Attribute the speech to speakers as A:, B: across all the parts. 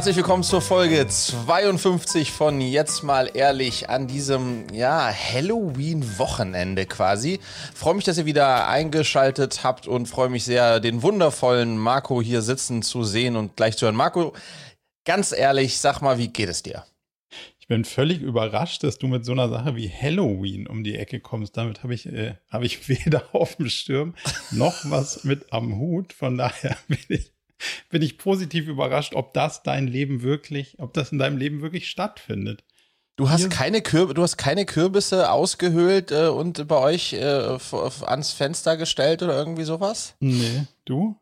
A: Herzlich willkommen zur Folge 52 von Jetzt mal ehrlich an diesem ja, Halloween-Wochenende quasi. Freue mich, dass ihr wieder eingeschaltet habt und freue mich sehr, den wundervollen Marco hier sitzen zu sehen und gleich zu hören. Marco, ganz ehrlich, sag mal, wie geht es dir?
B: Ich bin völlig überrascht, dass du mit so einer Sache wie Halloween um die Ecke kommst. Damit habe ich, äh, hab ich weder auf dem Sturm noch was mit am Hut. Von daher bin ich bin ich positiv überrascht, ob das dein Leben wirklich, ob das in deinem Leben wirklich stattfindet.
A: Du hast keine du hast keine Kürbisse ausgehöhlt äh, und bei euch äh, ans Fenster gestellt oder irgendwie sowas?
B: Nee, du?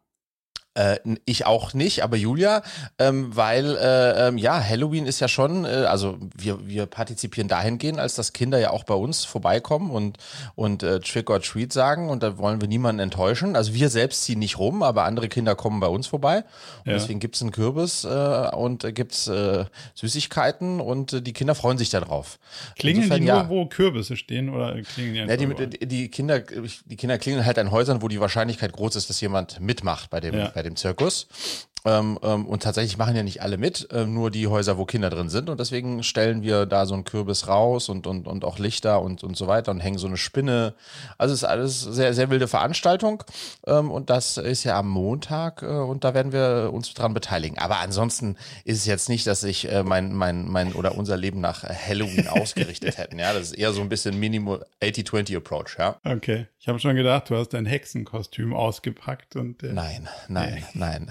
A: Äh, ich auch nicht, aber Julia, ähm, weil äh, ähm, ja, Halloween ist ja schon, äh, also wir, wir partizipieren dahingehend, als dass Kinder ja auch bei uns vorbeikommen und, und äh, Trick or Treat sagen und da wollen wir niemanden enttäuschen. Also wir selbst ziehen nicht rum, aber andere Kinder kommen bei uns vorbei und ja. deswegen gibt es einen Kürbis äh, und gibt es äh, Süßigkeiten und äh, die Kinder freuen sich darauf.
B: Klingeln Insofern, die nur, ja, wo Kürbisse stehen oder klingen die
A: ja, die, die, Kinder, die Kinder klingeln halt an Häusern, wo die Wahrscheinlichkeit groß ist, dass jemand mitmacht bei dem, ja. bei dem dem Zirkus. Ähm, ähm, und tatsächlich machen ja nicht alle mit, äh, nur die Häuser, wo Kinder drin sind. Und deswegen stellen wir da so einen Kürbis raus und, und, und auch Lichter und, und so weiter und hängen so eine Spinne. Also es ist alles sehr, sehr wilde Veranstaltung. Ähm, und das ist ja am Montag äh, und da werden wir uns dran beteiligen. Aber ansonsten ist es jetzt nicht, dass ich äh, mein, mein, mein oder unser Leben nach Halloween ausgerichtet hätten. Ja, das ist eher so ein bisschen Minimal 80-20 Approach, ja.
B: Okay. Ich habe schon gedacht, du hast dein Hexenkostüm ausgepackt und.
A: Äh, nein, nein, nein.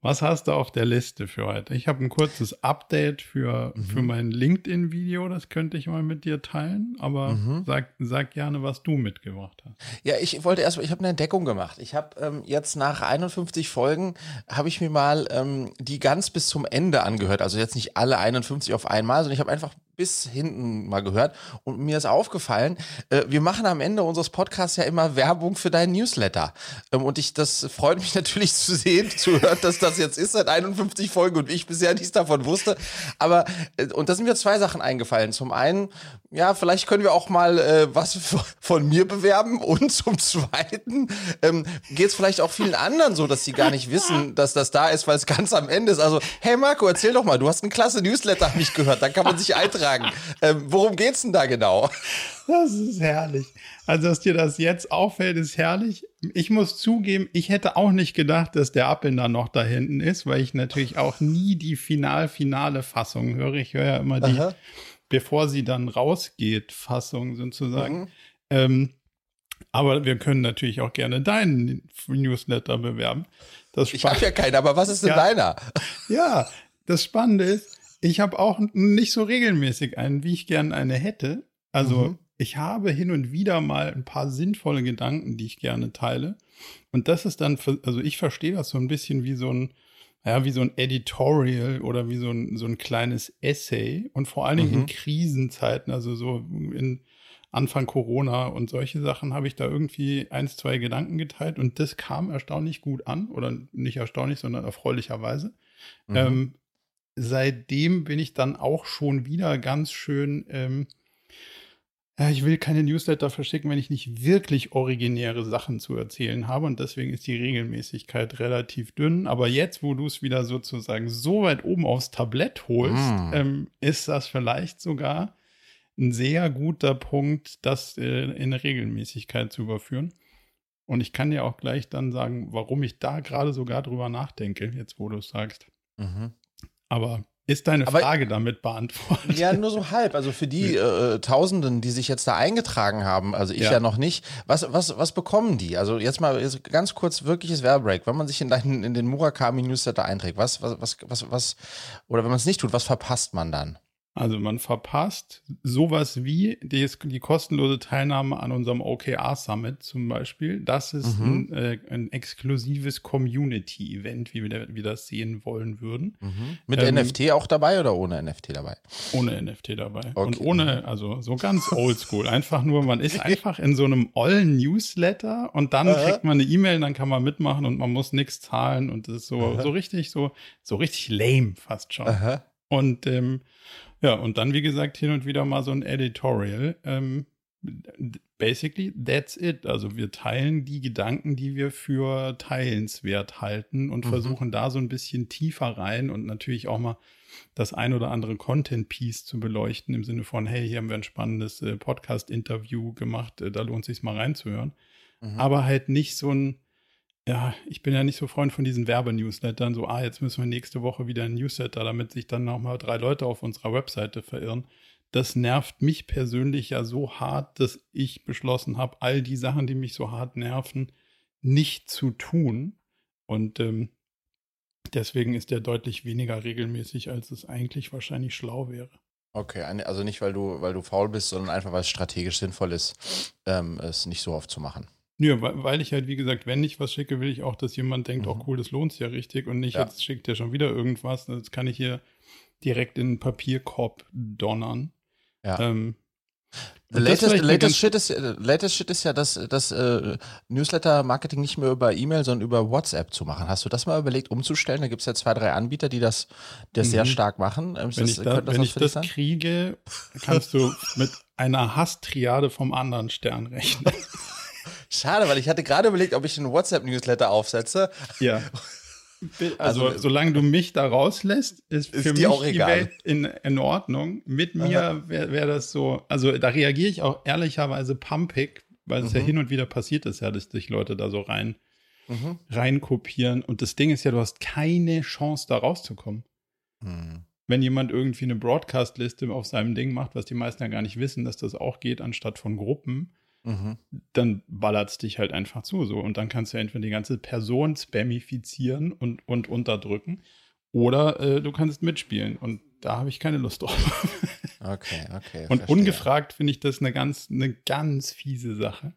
B: Was hast du auf der Liste für heute? Ich habe ein kurzes Update für, mhm. für mein LinkedIn-Video, das könnte ich mal mit dir teilen, aber mhm. sag, sag gerne, was du mitgebracht hast.
A: Ja, ich wollte erstmal, ich habe eine Entdeckung gemacht. Ich habe ähm, jetzt nach 51 Folgen, habe ich mir mal ähm, die ganz bis zum Ende angehört. Also jetzt nicht alle 51 auf einmal, sondern ich habe einfach bis hinten mal gehört und mir ist aufgefallen, äh, wir machen am Ende unseres Podcasts ja immer Werbung für deinen Newsletter. Ähm, und ich, das freut mich natürlich zu sehen, zu hören, dass das jetzt ist seit 51 Folgen und ich bisher nichts davon wusste. Aber, äh, und da sind mir zwei Sachen eingefallen. Zum einen, ja, vielleicht können wir auch mal äh, was von mir bewerben und zum zweiten ähm, geht es vielleicht auch vielen anderen so, dass sie gar nicht wissen, dass das da ist, weil es ganz am Ende ist. Also, hey Marco, erzähl doch mal, du hast einen klasse Newsletter, hab ich gehört, da kann man sich eintragen sagen. Ähm, worum geht's denn da genau?
B: Das ist herrlich. Also, dass dir das jetzt auffällt, ist herrlich. Ich muss zugeben, ich hätte auch nicht gedacht, dass der Abbinder noch da hinten ist, weil ich natürlich auch nie die final-finale Fassung höre. Ich höre ja immer die, Aha. bevor sie dann rausgeht, Fassung sozusagen. Mhm. Ähm, aber wir können natürlich auch gerne deinen Newsletter bewerben.
A: Das ich habe ja keinen, aber was ist denn ja, deiner?
B: Ja, das Spannende ist, ich habe auch nicht so regelmäßig einen, wie ich gern eine hätte. Also mhm. ich habe hin und wieder mal ein paar sinnvolle Gedanken, die ich gerne teile. Und das ist dann, also ich verstehe das so ein bisschen wie so ein, ja, wie so ein Editorial oder wie so ein, so ein kleines Essay. Und vor allen Dingen mhm. in Krisenzeiten, also so in Anfang Corona und solche Sachen habe ich da irgendwie eins, zwei Gedanken geteilt und das kam erstaunlich gut an oder nicht erstaunlich, sondern erfreulicherweise. Mhm. Ähm, seitdem bin ich dann auch schon wieder ganz schön, ähm, ja, ich will keine Newsletter verschicken, wenn ich nicht wirklich originäre Sachen zu erzählen habe. Und deswegen ist die Regelmäßigkeit relativ dünn. Aber jetzt, wo du es wieder sozusagen so weit oben aufs Tablett holst, mm. ähm, ist das vielleicht sogar ein sehr guter Punkt, das äh, in Regelmäßigkeit zu überführen. Und ich kann dir auch gleich dann sagen, warum ich da gerade sogar drüber nachdenke, jetzt wo du es sagst. Mhm. Aber ist deine Aber, Frage damit beantwortet?
A: Ja, nur so halb. Also für die äh, Tausenden, die sich jetzt da eingetragen haben, also ich ja, ja noch nicht, was, was, was bekommen die? Also jetzt mal ganz kurz wirkliches Werbreak. Wenn man sich in, deinen, in den Murakami Newsletter einträgt, was, was, was, was, was oder wenn man es nicht tut, was verpasst man dann?
B: Also man verpasst sowas wie die, die kostenlose Teilnahme an unserem OKR Summit zum Beispiel. Das ist mhm. ein, äh, ein, exklusives Community-Event, wie wir, wir, das sehen wollen würden.
A: Mhm. Mit ähm, NFT auch dabei oder ohne NFT dabei?
B: Ohne NFT dabei. Okay. Und ohne, also so ganz oldschool. einfach nur, man ist einfach in so einem ollen Newsletter und dann Aha. kriegt man eine E-Mail, dann kann man mitmachen und man muss nichts zahlen und das ist so, so richtig, so, so richtig lame fast schon. Und ähm, ja, und dann, wie gesagt, hin und wieder mal so ein Editorial. Ähm, basically that's it. Also wir teilen die Gedanken, die wir für teilenswert halten und mhm. versuchen da so ein bisschen tiefer rein und natürlich auch mal das ein oder andere Content-Piece zu beleuchten im Sinne von, hey, hier haben wir ein spannendes äh, Podcast-Interview gemacht, äh, da lohnt sich mal reinzuhören. Mhm. Aber halt nicht so ein, ja, ich bin ja nicht so Freund von diesen Werbenewslettern, so, ah, jetzt müssen wir nächste Woche wieder ein Newsletter, damit sich dann nochmal drei Leute auf unserer Webseite verirren. Das nervt mich persönlich ja so hart, dass ich beschlossen habe, all die Sachen, die mich so hart nerven, nicht zu tun. Und ähm, deswegen ist der deutlich weniger regelmäßig, als es eigentlich wahrscheinlich schlau wäre.
A: Okay, also nicht, weil du, weil du faul bist, sondern einfach, weil es strategisch sinnvoll ist, ähm, es nicht so oft zu machen.
B: Ja, weil ich halt, wie gesagt, wenn ich was schicke, will ich auch, dass jemand denkt, mhm. oh cool, das lohnt sich ja richtig und nicht, ja. jetzt schickt der schon wieder irgendwas. Jetzt kann ich hier direkt in den Papierkorb donnern.
A: Ja. Ähm, latest, latest, shit ist, latest Shit ist ja, dass das äh, Newsletter-Marketing nicht mehr über E-Mail, sondern über WhatsApp zu machen. Hast du das mal überlegt, umzustellen? Da gibt es ja zwei, drei Anbieter, die das, das mhm. sehr stark machen.
B: Ähm, wenn das, ich, da, das, wenn ich das kriege, kannst du mit einer Hasstriade vom anderen Stern rechnen.
A: Schade, weil ich hatte gerade überlegt, ob ich einen WhatsApp-Newsletter aufsetze.
B: Ja. Also, also, solange du mich da rauslässt, ist, ist für mich auch die Welt in, in Ordnung. Mit mir wäre wär das so, also da reagiere ich auch ehrlicherweise pumpig, weil es mhm. ja hin und wieder passiert ist, ja, dass sich Leute da so rein, mhm. reinkopieren. Und das Ding ist ja, du hast keine Chance, da rauszukommen. Mhm. Wenn jemand irgendwie eine Broadcast-Liste auf seinem Ding macht, was die meisten ja gar nicht wissen, dass das auch geht, anstatt von Gruppen, Mhm. dann ballert es dich halt einfach zu. So. Und dann kannst du entweder die ganze Person spamifizieren und, und unterdrücken oder äh, du kannst mitspielen. Und da habe ich keine Lust drauf.
A: Okay, okay.
B: Und verstehe. ungefragt finde ich das eine ganz, eine ganz fiese Sache.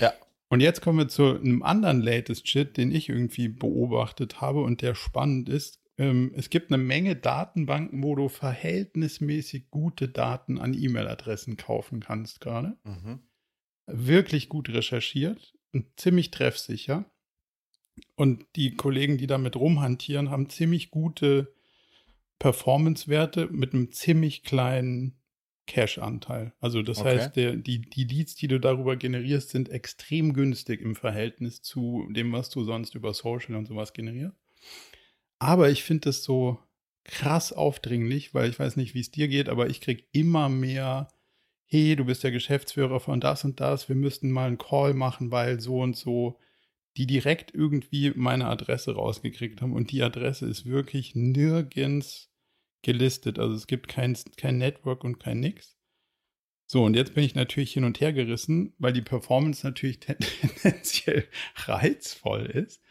A: Ja.
B: Und jetzt kommen wir zu einem anderen latest Shit, den ich irgendwie beobachtet habe und der spannend ist. Ähm, es gibt eine Menge Datenbanken, wo du verhältnismäßig gute Daten an E-Mail-Adressen kaufen kannst gerade. Mhm wirklich gut recherchiert und ziemlich treffsicher. Und die Kollegen, die damit rumhantieren, haben ziemlich gute Performance-Werte mit einem ziemlich kleinen Cash-Anteil. Also das okay. heißt, der, die, die Leads, die du darüber generierst, sind extrem günstig im Verhältnis zu dem, was du sonst über Social und sowas generierst. Aber ich finde das so krass aufdringlich, weil ich weiß nicht, wie es dir geht, aber ich kriege immer mehr hey, du bist der Geschäftsführer von das und das, wir müssten mal einen Call machen, weil so und so, die direkt irgendwie meine Adresse rausgekriegt haben. Und die Adresse ist wirklich nirgends gelistet. Also es gibt kein, kein Network und kein Nix. So, und jetzt bin ich natürlich hin und her gerissen, weil die Performance natürlich tendenziell reizvoll ist.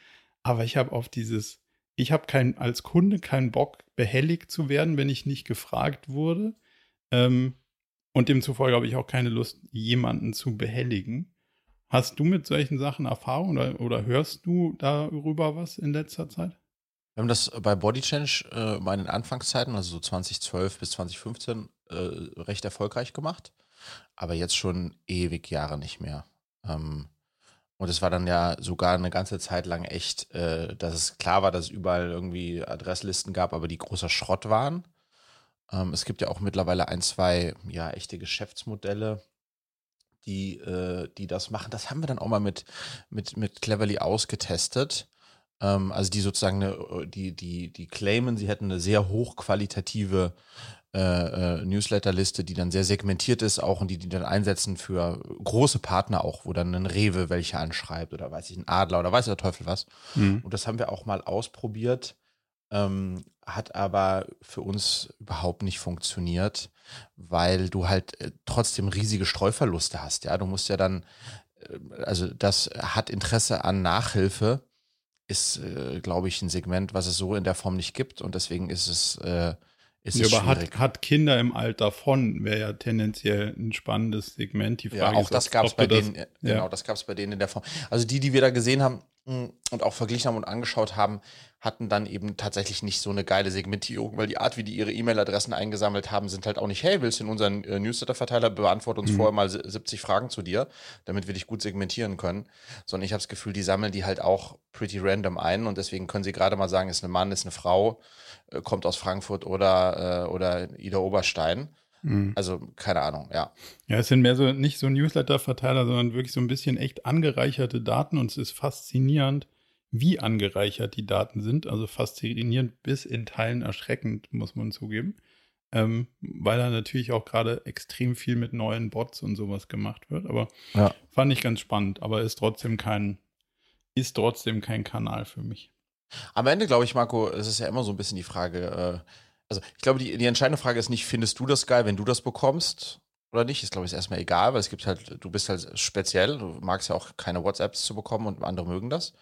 B: Aber ich habe auf dieses, ich habe kein, als Kunde keinen Bock, behelligt zu werden, wenn ich nicht gefragt wurde. Ähm, und demzufolge habe ich auch keine Lust, jemanden zu behelligen. Hast du mit solchen Sachen Erfahrung oder, oder hörst du darüber was in letzter Zeit?
A: Wir haben das bei Body Change äh, bei den Anfangszeiten, also so 2012 bis 2015, äh, recht erfolgreich gemacht. Aber jetzt schon ewig Jahre nicht mehr. Ähm, und es war dann ja sogar eine ganze Zeit lang echt, äh, dass es klar war, dass es überall irgendwie Adresslisten gab, aber die großer Schrott waren. Ähm, es gibt ja auch mittlerweile ein, zwei, ja, echte Geschäftsmodelle, die, äh, die das machen. Das haben wir dann auch mal mit, mit, mit Cleverly ausgetestet. Ähm, also die sozusagen eine, die, die, die claimen, sie hätten eine sehr hochqualitative äh, äh, Newsletterliste, die dann sehr segmentiert ist auch und die die dann einsetzen für große Partner auch, wo dann ein Rewe welche anschreibt oder weiß ich, ein Adler oder weiß der Teufel was. Mhm. Und das haben wir auch mal ausprobiert ähm, hat aber für uns überhaupt nicht funktioniert, weil du halt äh, trotzdem riesige Streuverluste hast. Ja, du musst ja dann, äh, also das hat Interesse an Nachhilfe, ist, äh, glaube ich, ein Segment, was es so in der Form nicht gibt und deswegen ist es äh, ist ja, aber
B: hat, hat Kinder im Alter von, wäre ja tendenziell ein spannendes Segment.
A: Die Frage ja, auch ist, das gab es bei denen, das, genau, das gab es bei denen in der Form. Also die, die wir da gesehen haben mm, und auch verglichen haben und angeschaut haben, hatten dann eben tatsächlich nicht so eine geile Segmentierung, weil die Art, wie die ihre E-Mail-Adressen eingesammelt haben, sind halt auch nicht, hey, willst du in unseren äh, Newsletter-Verteiler, beantworte uns mhm. vorher mal 70 Fragen zu dir, damit wir dich gut segmentieren können, sondern ich habe das Gefühl, die sammeln die halt auch pretty random ein und deswegen können sie gerade mal sagen, ist ein Mann, ist eine Frau, äh, kommt aus Frankfurt oder, äh, oder Ida Oberstein. Mhm. Also, keine Ahnung, ja.
B: Ja, es sind mehr so nicht so Newsletter-Verteiler, sondern wirklich so ein bisschen echt angereicherte Daten und es ist faszinierend, wie angereichert die Daten sind. Also faszinierend bis in Teilen erschreckend, muss man zugeben. Ähm, weil da natürlich auch gerade extrem viel mit neuen Bots und sowas gemacht wird. Aber ja. fand ich ganz spannend, aber ist trotzdem kein, ist trotzdem kein Kanal für mich.
A: Am Ende, glaube ich, Marco, es ist ja immer so ein bisschen die Frage, äh, also ich glaube, die, die entscheidende Frage ist nicht, findest du das geil, wenn du das bekommst oder nicht? Ist, glaube ich, erstmal egal, weil es gibt halt, du bist halt speziell, du magst ja auch keine WhatsApps zu bekommen und andere mögen das.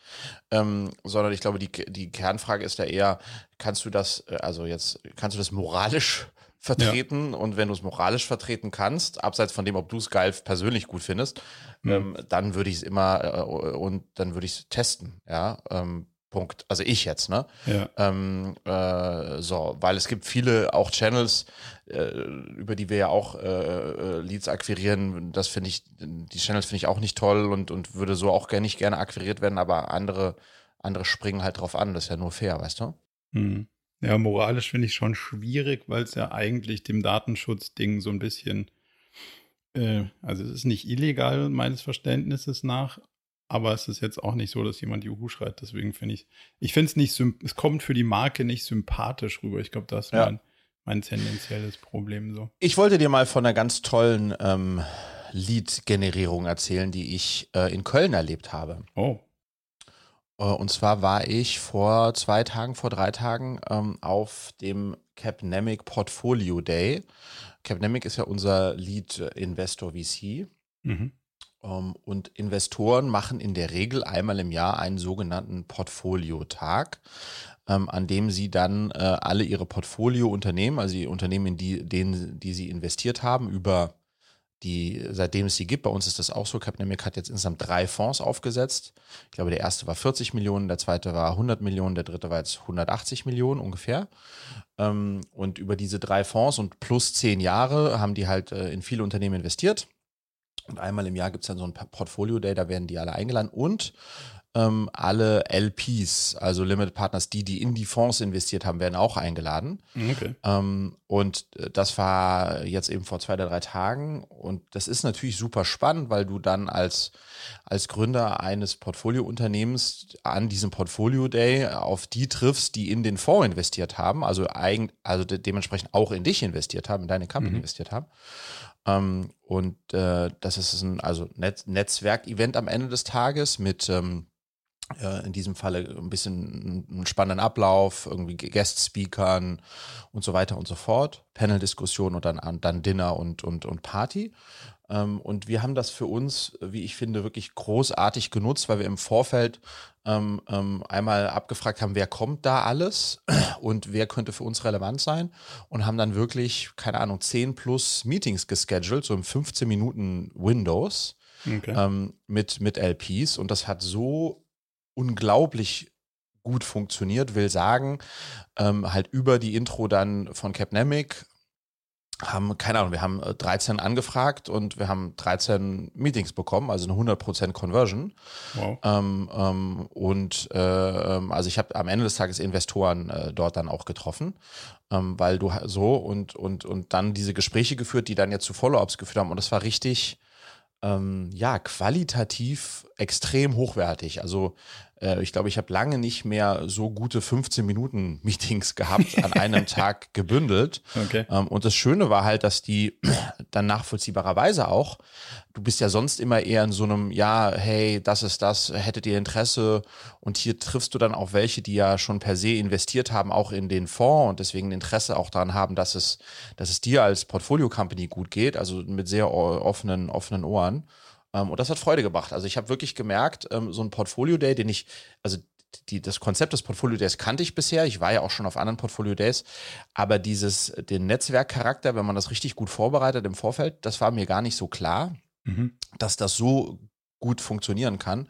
A: Ähm, sondern ich glaube, die, die Kernfrage ist ja eher, kannst du das, äh, also jetzt, kannst du das moralisch vertreten ja. und wenn du es moralisch vertreten kannst, abseits von dem, ob du es geil persönlich gut findest, mhm. ähm, dann würde ich es immer äh, und dann würde ich es testen, ja. Ähm, Punkt. Also ich jetzt, ne? Ja. Ähm, äh, so, weil es gibt viele auch Channels, äh, über die wir ja auch äh, äh Leads akquirieren. Das finde ich, die Channels finde ich auch nicht toll und, und würde so auch gerne nicht gerne akquiriert werden, aber andere, andere springen halt drauf an. Das ist ja nur fair, weißt du?
B: Mhm. Ja, moralisch finde ich schon schwierig, weil es ja eigentlich dem Datenschutzding so ein bisschen, äh, also es ist nicht illegal meines Verständnisses nach, aber es ist jetzt auch nicht so, dass jemand Juhu schreit. Deswegen finde ich, ich finde es nicht, es kommt für die Marke nicht sympathisch rüber. Ich glaube, das ist ja. mein, mein tendenzielles Problem so.
A: Ich wollte dir mal von einer ganz tollen ähm, Lead-Generierung erzählen, die ich äh, in Köln erlebt habe.
B: Oh.
A: Äh, und zwar war ich vor zwei Tagen, vor drei Tagen ähm, auf dem Capnemic Portfolio Day. Capnemic ist ja unser Lead-Investor VC. Mhm. Ähm, und Investoren machen in der Regel einmal im Jahr einen sogenannten Portfoliotag, ähm, an dem sie dann äh, alle ihre Portfoliounternehmen, also die Unternehmen, in die, denen, die sie investiert haben, über die, seitdem es sie gibt, bei uns ist das auch so, Capnemic hat jetzt insgesamt drei Fonds aufgesetzt. Ich glaube, der erste war 40 Millionen, der zweite war 100 Millionen, der dritte war jetzt 180 Millionen ungefähr. Ähm, und über diese drei Fonds und plus zehn Jahre haben die halt äh, in viele Unternehmen investiert. Und einmal im Jahr gibt es dann so ein Portfolio-Day, da werden die alle eingeladen. Und ähm, alle LPs, also Limited Partners, die, die in die Fonds investiert haben, werden auch eingeladen. Okay. Ähm, und äh, das war jetzt eben vor zwei oder drei Tagen. Und das ist natürlich super spannend, weil du dann als, als Gründer eines Portfoliounternehmens an diesem Portfolio Day auf die triffst, die in den Fonds investiert haben, also, eigen, also de dementsprechend auch in dich investiert haben, in deine Company mhm. investiert haben. Ähm, und äh, das ist ein also Net Netzwerkevent am Ende des Tages mit ähm, äh, in diesem Falle ein bisschen einen spannenden Ablauf, irgendwie Guest-Speakern und so weiter und so fort, Panel-Diskussion und dann, dann Dinner und, und, und Party. Ähm, und wir haben das für uns, wie ich finde, wirklich großartig genutzt, weil wir im Vorfeld ähm, ähm, einmal abgefragt haben, wer kommt da alles und wer könnte für uns relevant sein und haben dann wirklich, keine Ahnung, 10 plus Meetings gescheduled, so im 15 Minuten Windows okay. ähm, mit, mit LPs und das hat so unglaublich gut funktioniert, will sagen, ähm, halt über die Intro dann von Capnemic haben, keine Ahnung, wir haben 13 äh, angefragt und wir haben 13 Meetings bekommen, also eine 100% Conversion. Wow. Ähm, ähm, und äh, ähm, also ich habe am Ende des Tages Investoren äh, dort dann auch getroffen, ähm, weil du so und, und, und dann diese Gespräche geführt, die dann jetzt zu Follow-ups geführt haben. Und das war richtig, ähm, ja, qualitativ extrem hochwertig. Also äh, ich glaube, ich habe lange nicht mehr so gute 15 Minuten Meetings gehabt an einem Tag gebündelt. Okay. Ähm, und das Schöne war halt, dass die dann nachvollziehbarerweise auch, du bist ja sonst immer eher in so einem, ja, hey, das ist das, hättet ihr Interesse? Und hier triffst du dann auch welche, die ja schon per se investiert haben, auch in den Fonds und deswegen Interesse auch daran haben, dass es, dass es dir als Portfolio-Company gut geht, also mit sehr offenen, offenen Ohren. Ähm, und das hat Freude gebracht. Also ich habe wirklich gemerkt, ähm, so ein Portfolio-Day, den ich, also die, das Konzept des Portfolio Days kannte ich bisher. Ich war ja auch schon auf anderen Portfolio Days. Aber dieses, den Netzwerkcharakter, wenn man das richtig gut vorbereitet im Vorfeld, das war mir gar nicht so klar, mhm. dass das so gut funktionieren kann.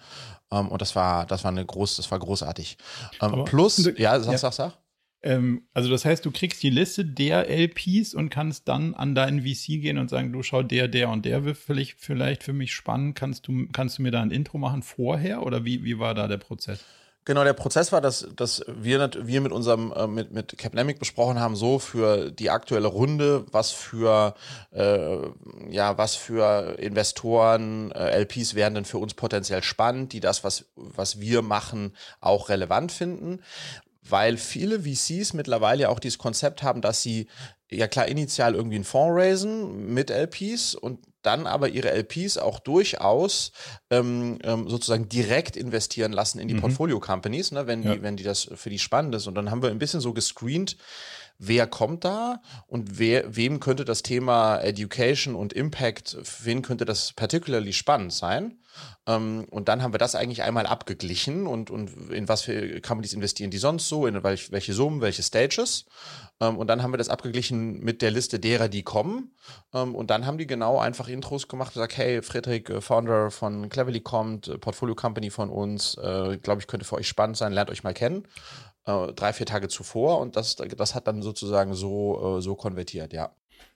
A: Ähm, und das war, das war eine groß, das war großartig. Um, plus, ja, sag, ja. sag, sag.
B: Ähm, also das heißt, du kriegst die Liste der LPs und kannst dann an deinen VC gehen und sagen, du schau der, der und der wird vielleicht, vielleicht für mich spannend. Kannst du, kannst du mir da ein Intro machen vorher oder wie, wie war da der Prozess?
A: Genau, der Prozess war, dass, dass wir, wir mit unserem, äh, mit, mit Capnamic besprochen haben, so für die aktuelle Runde, was für, äh, ja, was für Investoren, äh, LPs wären denn für uns potenziell spannend, die das, was, was wir machen, auch relevant finden weil viele VCs mittlerweile ja auch dieses Konzept haben, dass sie ja klar initial irgendwie einen Fonds raisen mit LPs und dann aber ihre LPs auch durchaus ähm, ähm, sozusagen direkt investieren lassen in die mhm. Portfolio-Companies, ne, wenn, ja. die, wenn die das für die spannend ist. Und dann haben wir ein bisschen so gescreent, wer kommt da und wer, wem könnte das Thema Education und Impact, wen könnte das particularly spannend sein. Ähm, und dann haben wir das eigentlich einmal abgeglichen und, und in was für Companies investieren die sonst so, in welche, welche Summen, welche Stages. Ähm, und dann haben wir das abgeglichen mit der Liste derer, die kommen. Ähm, und dann haben die genau einfach Intros gemacht und gesagt, hey, Friedrich, äh, Founder von Cleverly kommt, äh, Portfolio Company von uns, äh, glaube ich, könnte für euch spannend sein, lernt euch mal kennen. Drei, vier Tage zuvor und das, das hat dann sozusagen so, so konvertiert, ja.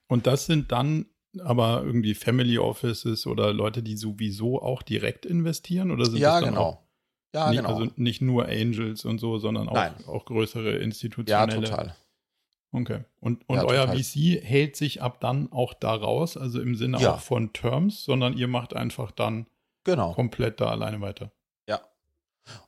B: Und das sind dann aber irgendwie Family Offices oder Leute, die sowieso auch direkt investieren? Oder sind
A: ja,
B: das dann
A: genau.
B: Auch
A: ja,
B: nicht,
A: genau.
B: Also nicht nur Angels und so, sondern auch, auch größere institutionelle.
A: Ja, total.
B: Okay. Und, und ja, euer total. VC hält sich ab dann auch da raus, also im Sinne ja. auch von Terms, sondern ihr macht einfach dann
A: genau.
B: komplett da alleine weiter.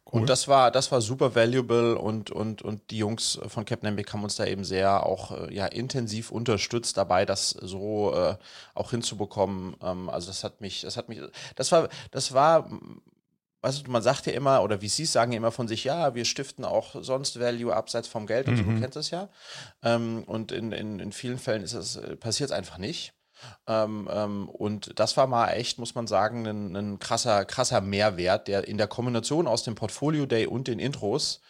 A: Cool. Und das war, das war super valuable und, und, und die Jungs von Captain haben uns da eben sehr auch äh, ja, intensiv unterstützt dabei, das so äh, auch hinzubekommen. Ähm, also das hat mich, das hat mich, das war, das war weißt du, man sagt ja immer, oder wie Sie sagen ja immer von sich, ja, wir stiften auch sonst Value abseits vom Geld, und so, mhm. du kennst das ja. Ähm, und in, in, in vielen Fällen ist es, äh, passiert es einfach nicht. Ähm, ähm, und das war mal echt, muss man sagen, ein, ein, krasser, krasser Mehrwert, der in der Kombination aus dem Portfolio Day und den Intros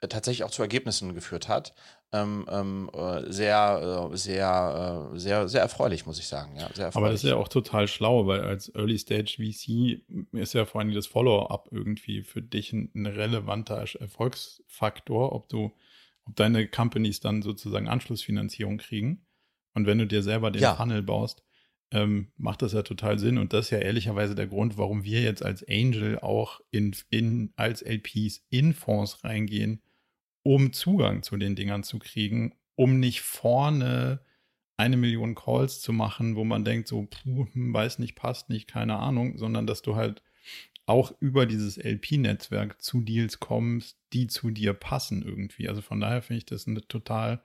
A: äh, tatsächlich auch zu Ergebnissen geführt hat. Ähm, ähm, äh, sehr, äh, sehr, äh, sehr, sehr erfreulich, muss ich sagen. Ja, sehr
B: Aber das ist ja auch total schlau, weil als Early Stage VC ist ja vor allem das Follow-up irgendwie für dich ein, ein, relevanter Erfolgsfaktor, ob du, ob deine Companies dann sozusagen Anschlussfinanzierung kriegen. Und wenn du dir selber den ja. Funnel baust, ähm, macht das ja total Sinn. Und das ist ja ehrlicherweise der Grund, warum wir jetzt als Angel auch in, in als LPs in Fonds reingehen um Zugang zu den Dingern zu kriegen, um nicht vorne eine Million Calls zu machen, wo man denkt, so, puh, hm, weiß nicht, passt nicht, keine Ahnung, sondern dass du halt auch über dieses LP-Netzwerk zu Deals kommst, die zu dir passen irgendwie. Also von daher finde ich das eine total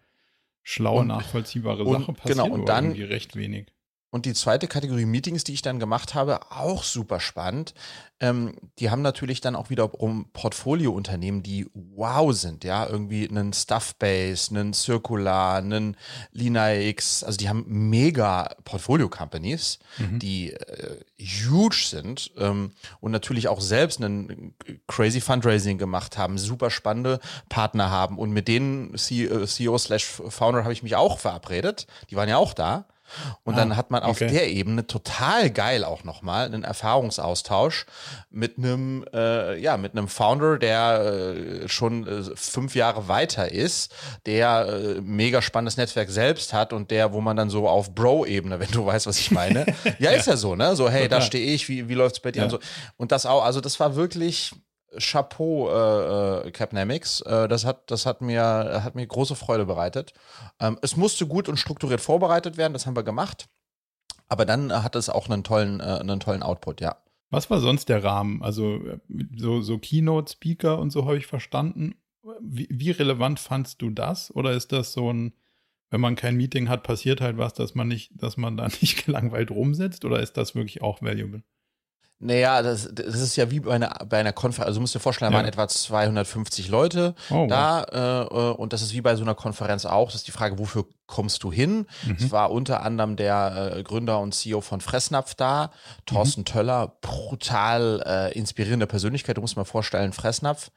B: schlaue, und, nachvollziehbare
A: und,
B: Sache.
A: Passiert genau, und dann
B: irgendwie recht wenig.
A: Und die zweite Kategorie Meetings, die ich dann gemacht habe, auch super spannend. Ähm, die haben natürlich dann auch wiederum Portfoliounternehmen, die wow sind, ja, irgendwie einen Stuffbase, einen Circular, einen LinaX, also die haben mega Portfolio-Companies, mhm. die äh, huge sind ähm, und natürlich auch selbst einen crazy Fundraising gemacht haben, super spannende Partner haben und mit denen CEO slash Founder habe ich mich auch verabredet, die waren ja auch da. Und ah, dann hat man auf okay. der Ebene total geil auch nochmal einen Erfahrungsaustausch mit einem, äh, ja, mit einem Founder, der äh, schon äh, fünf Jahre weiter ist, der äh, mega spannendes Netzwerk selbst hat und der, wo man dann so auf Bro-Ebene, wenn du weißt, was ich meine. ja, ist ja so, ne? So, hey, da stehe ich, wie, wie läuft's bei dir? Ja. Und, so. und das auch, also das war wirklich Chapeau, äh, äh, Capnamics. Äh, das, hat, das hat, mir, hat mir große Freude bereitet. Ähm, es musste gut und strukturiert vorbereitet werden, das haben wir gemacht. Aber dann hat es auch einen tollen, äh, einen tollen Output, ja.
B: Was war sonst der Rahmen? Also äh, so, so Keynote-Speaker und so habe ich verstanden. Wie, wie relevant fandst du das? Oder ist das so ein, wenn man kein Meeting hat, passiert halt was, dass man nicht, dass man da nicht gelangweilt rumsitzt? Oder ist das wirklich auch valuable?
A: Naja, das, das ist ja wie bei einer, bei einer Konferenz. Also du musst dir vorstellen, da ja. waren etwa 250 Leute oh, da äh, äh, und das ist wie bei so einer Konferenz auch. Das ist die Frage, wofür kommst du hin? Mhm. Es war unter anderem der äh, Gründer und CEO von Fressnapf da, Thorsten mhm. Töller, brutal äh, inspirierende Persönlichkeit. Du musst dir mal vorstellen, Fressnapf,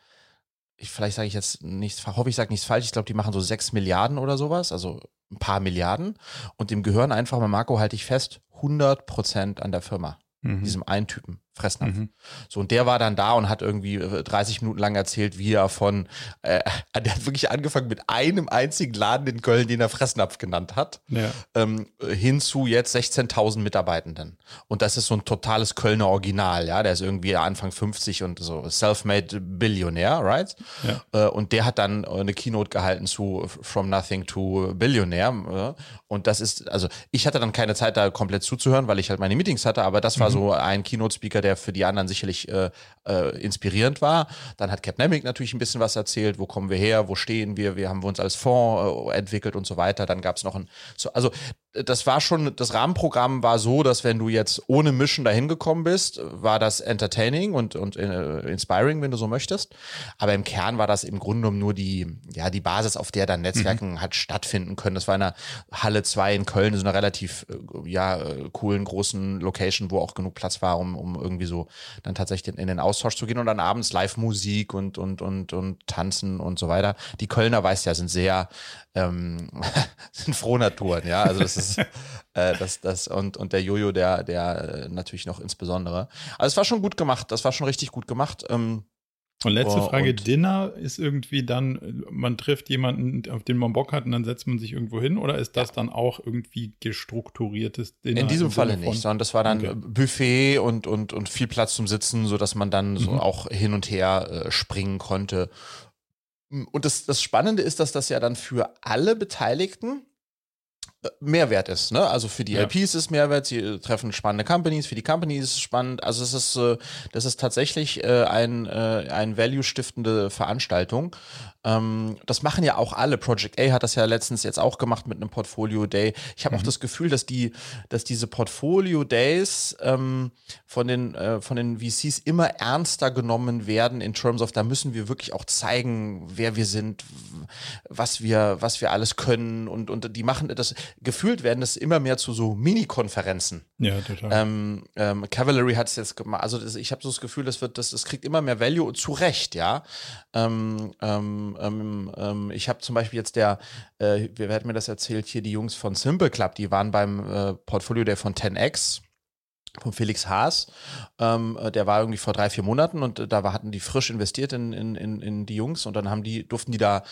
A: ich, vielleicht sage ich jetzt nichts, hoffe ich sage nichts falsch, ich glaube, die machen so 6 Milliarden oder sowas, also ein paar Milliarden und dem gehören einfach, mal Marco halte ich fest, 100 Prozent an der Firma mhm. diesem einen Typen. Fressnapf. Mhm. So, und der war dann da und hat irgendwie 30 äh, Minuten lang erzählt, wie er von, äh, der hat wirklich angefangen mit einem einzigen Laden in Köln, den er Fressnapf genannt hat, ja. ähm, hin zu jetzt 16.000 Mitarbeitenden. Und das ist so ein totales Kölner Original, ja, der ist irgendwie Anfang 50 und so self-made Billionär, right? Ja. Äh, und der hat dann eine Keynote gehalten zu From Nothing to Billionaire. Äh, und das ist, also ich hatte dann keine Zeit, da komplett zuzuhören, weil ich halt meine Meetings hatte, aber das war mhm. so ein Keynote-Speaker, der für die anderen sicherlich äh, äh, inspirierend war. Dann hat Capnemic natürlich ein bisschen was erzählt, wo kommen wir her, wo stehen wir, wie haben wir uns als Fonds äh, entwickelt und so weiter. Dann gab es noch ein, so, also das war schon, das Rahmenprogramm war so, dass wenn du jetzt ohne Mischen dahin gekommen bist, war das entertaining und, und äh, inspiring, wenn du so möchtest. Aber im Kern war das im Grunde genommen nur die, ja, die Basis, auf der dann Netzwerken mhm. hat stattfinden können. Das war in der Halle 2 in Köln, so einer relativ, äh, ja, coolen, großen Location, wo auch genug Platz war, um, um irgendwie so dann tatsächlich in den Austausch zu gehen und dann abends Live-Musik und, und, und, und tanzen und so weiter. Die Kölner, weißt ja, sind sehr, ähm, sind Frohnaturen, ja. Also das ist äh, das, das und, und der Jojo, der, der äh, natürlich noch insbesondere. Also es war schon gut gemacht, das war schon richtig gut gemacht. Ähm,
B: und letzte oh, Frage, und Dinner ist irgendwie dann, man trifft jemanden, auf den man Bock hat und dann setzt man sich irgendwo hin oder ist das dann auch irgendwie gestrukturiertes
A: Dinner? In diesem Falle nicht, sondern das war dann okay. Buffet und, und, und viel Platz zum Sitzen, sodass man dann so mhm. auch hin und her äh, springen konnte. Und das, das Spannende ist, dass das ja dann für alle Beteiligten Mehrwert ist, ne? Also für die ja. LPs ist es Mehrwert, sie treffen spannende Companies, für die Companies ist es spannend. Also es ist, äh, das ist tatsächlich äh, ein, ein Value-stiftende Veranstaltung. Ähm, das machen ja auch alle. Project A hat das ja letztens jetzt auch gemacht mit einem Portfolio Day. Ich habe mhm. auch das Gefühl, dass die, dass diese Portfolio Days ähm, von den äh, von den VCs immer ernster genommen werden in terms of, da müssen wir wirklich auch zeigen, wer wir sind, was wir was wir alles können und und die machen das gefühlt werden das immer mehr zu so Mini-Konferenzen.
B: Ja, total.
A: Ähm, ähm, Cavalry hat es jetzt gemacht. Also das, ich habe so das Gefühl, das wird das, das kriegt immer mehr Value zu Recht, ja. Ähm, ähm, ähm, ähm, ich habe zum Beispiel jetzt der, äh, wer hat mir das erzählt, hier die Jungs von Simple Club, die waren beim äh, Portfolio der von 10x von Felix Haas. Ähm, äh, der war irgendwie vor drei, vier Monaten und äh, da hatten die frisch investiert in, in, in, in die Jungs und dann haben die, durften die da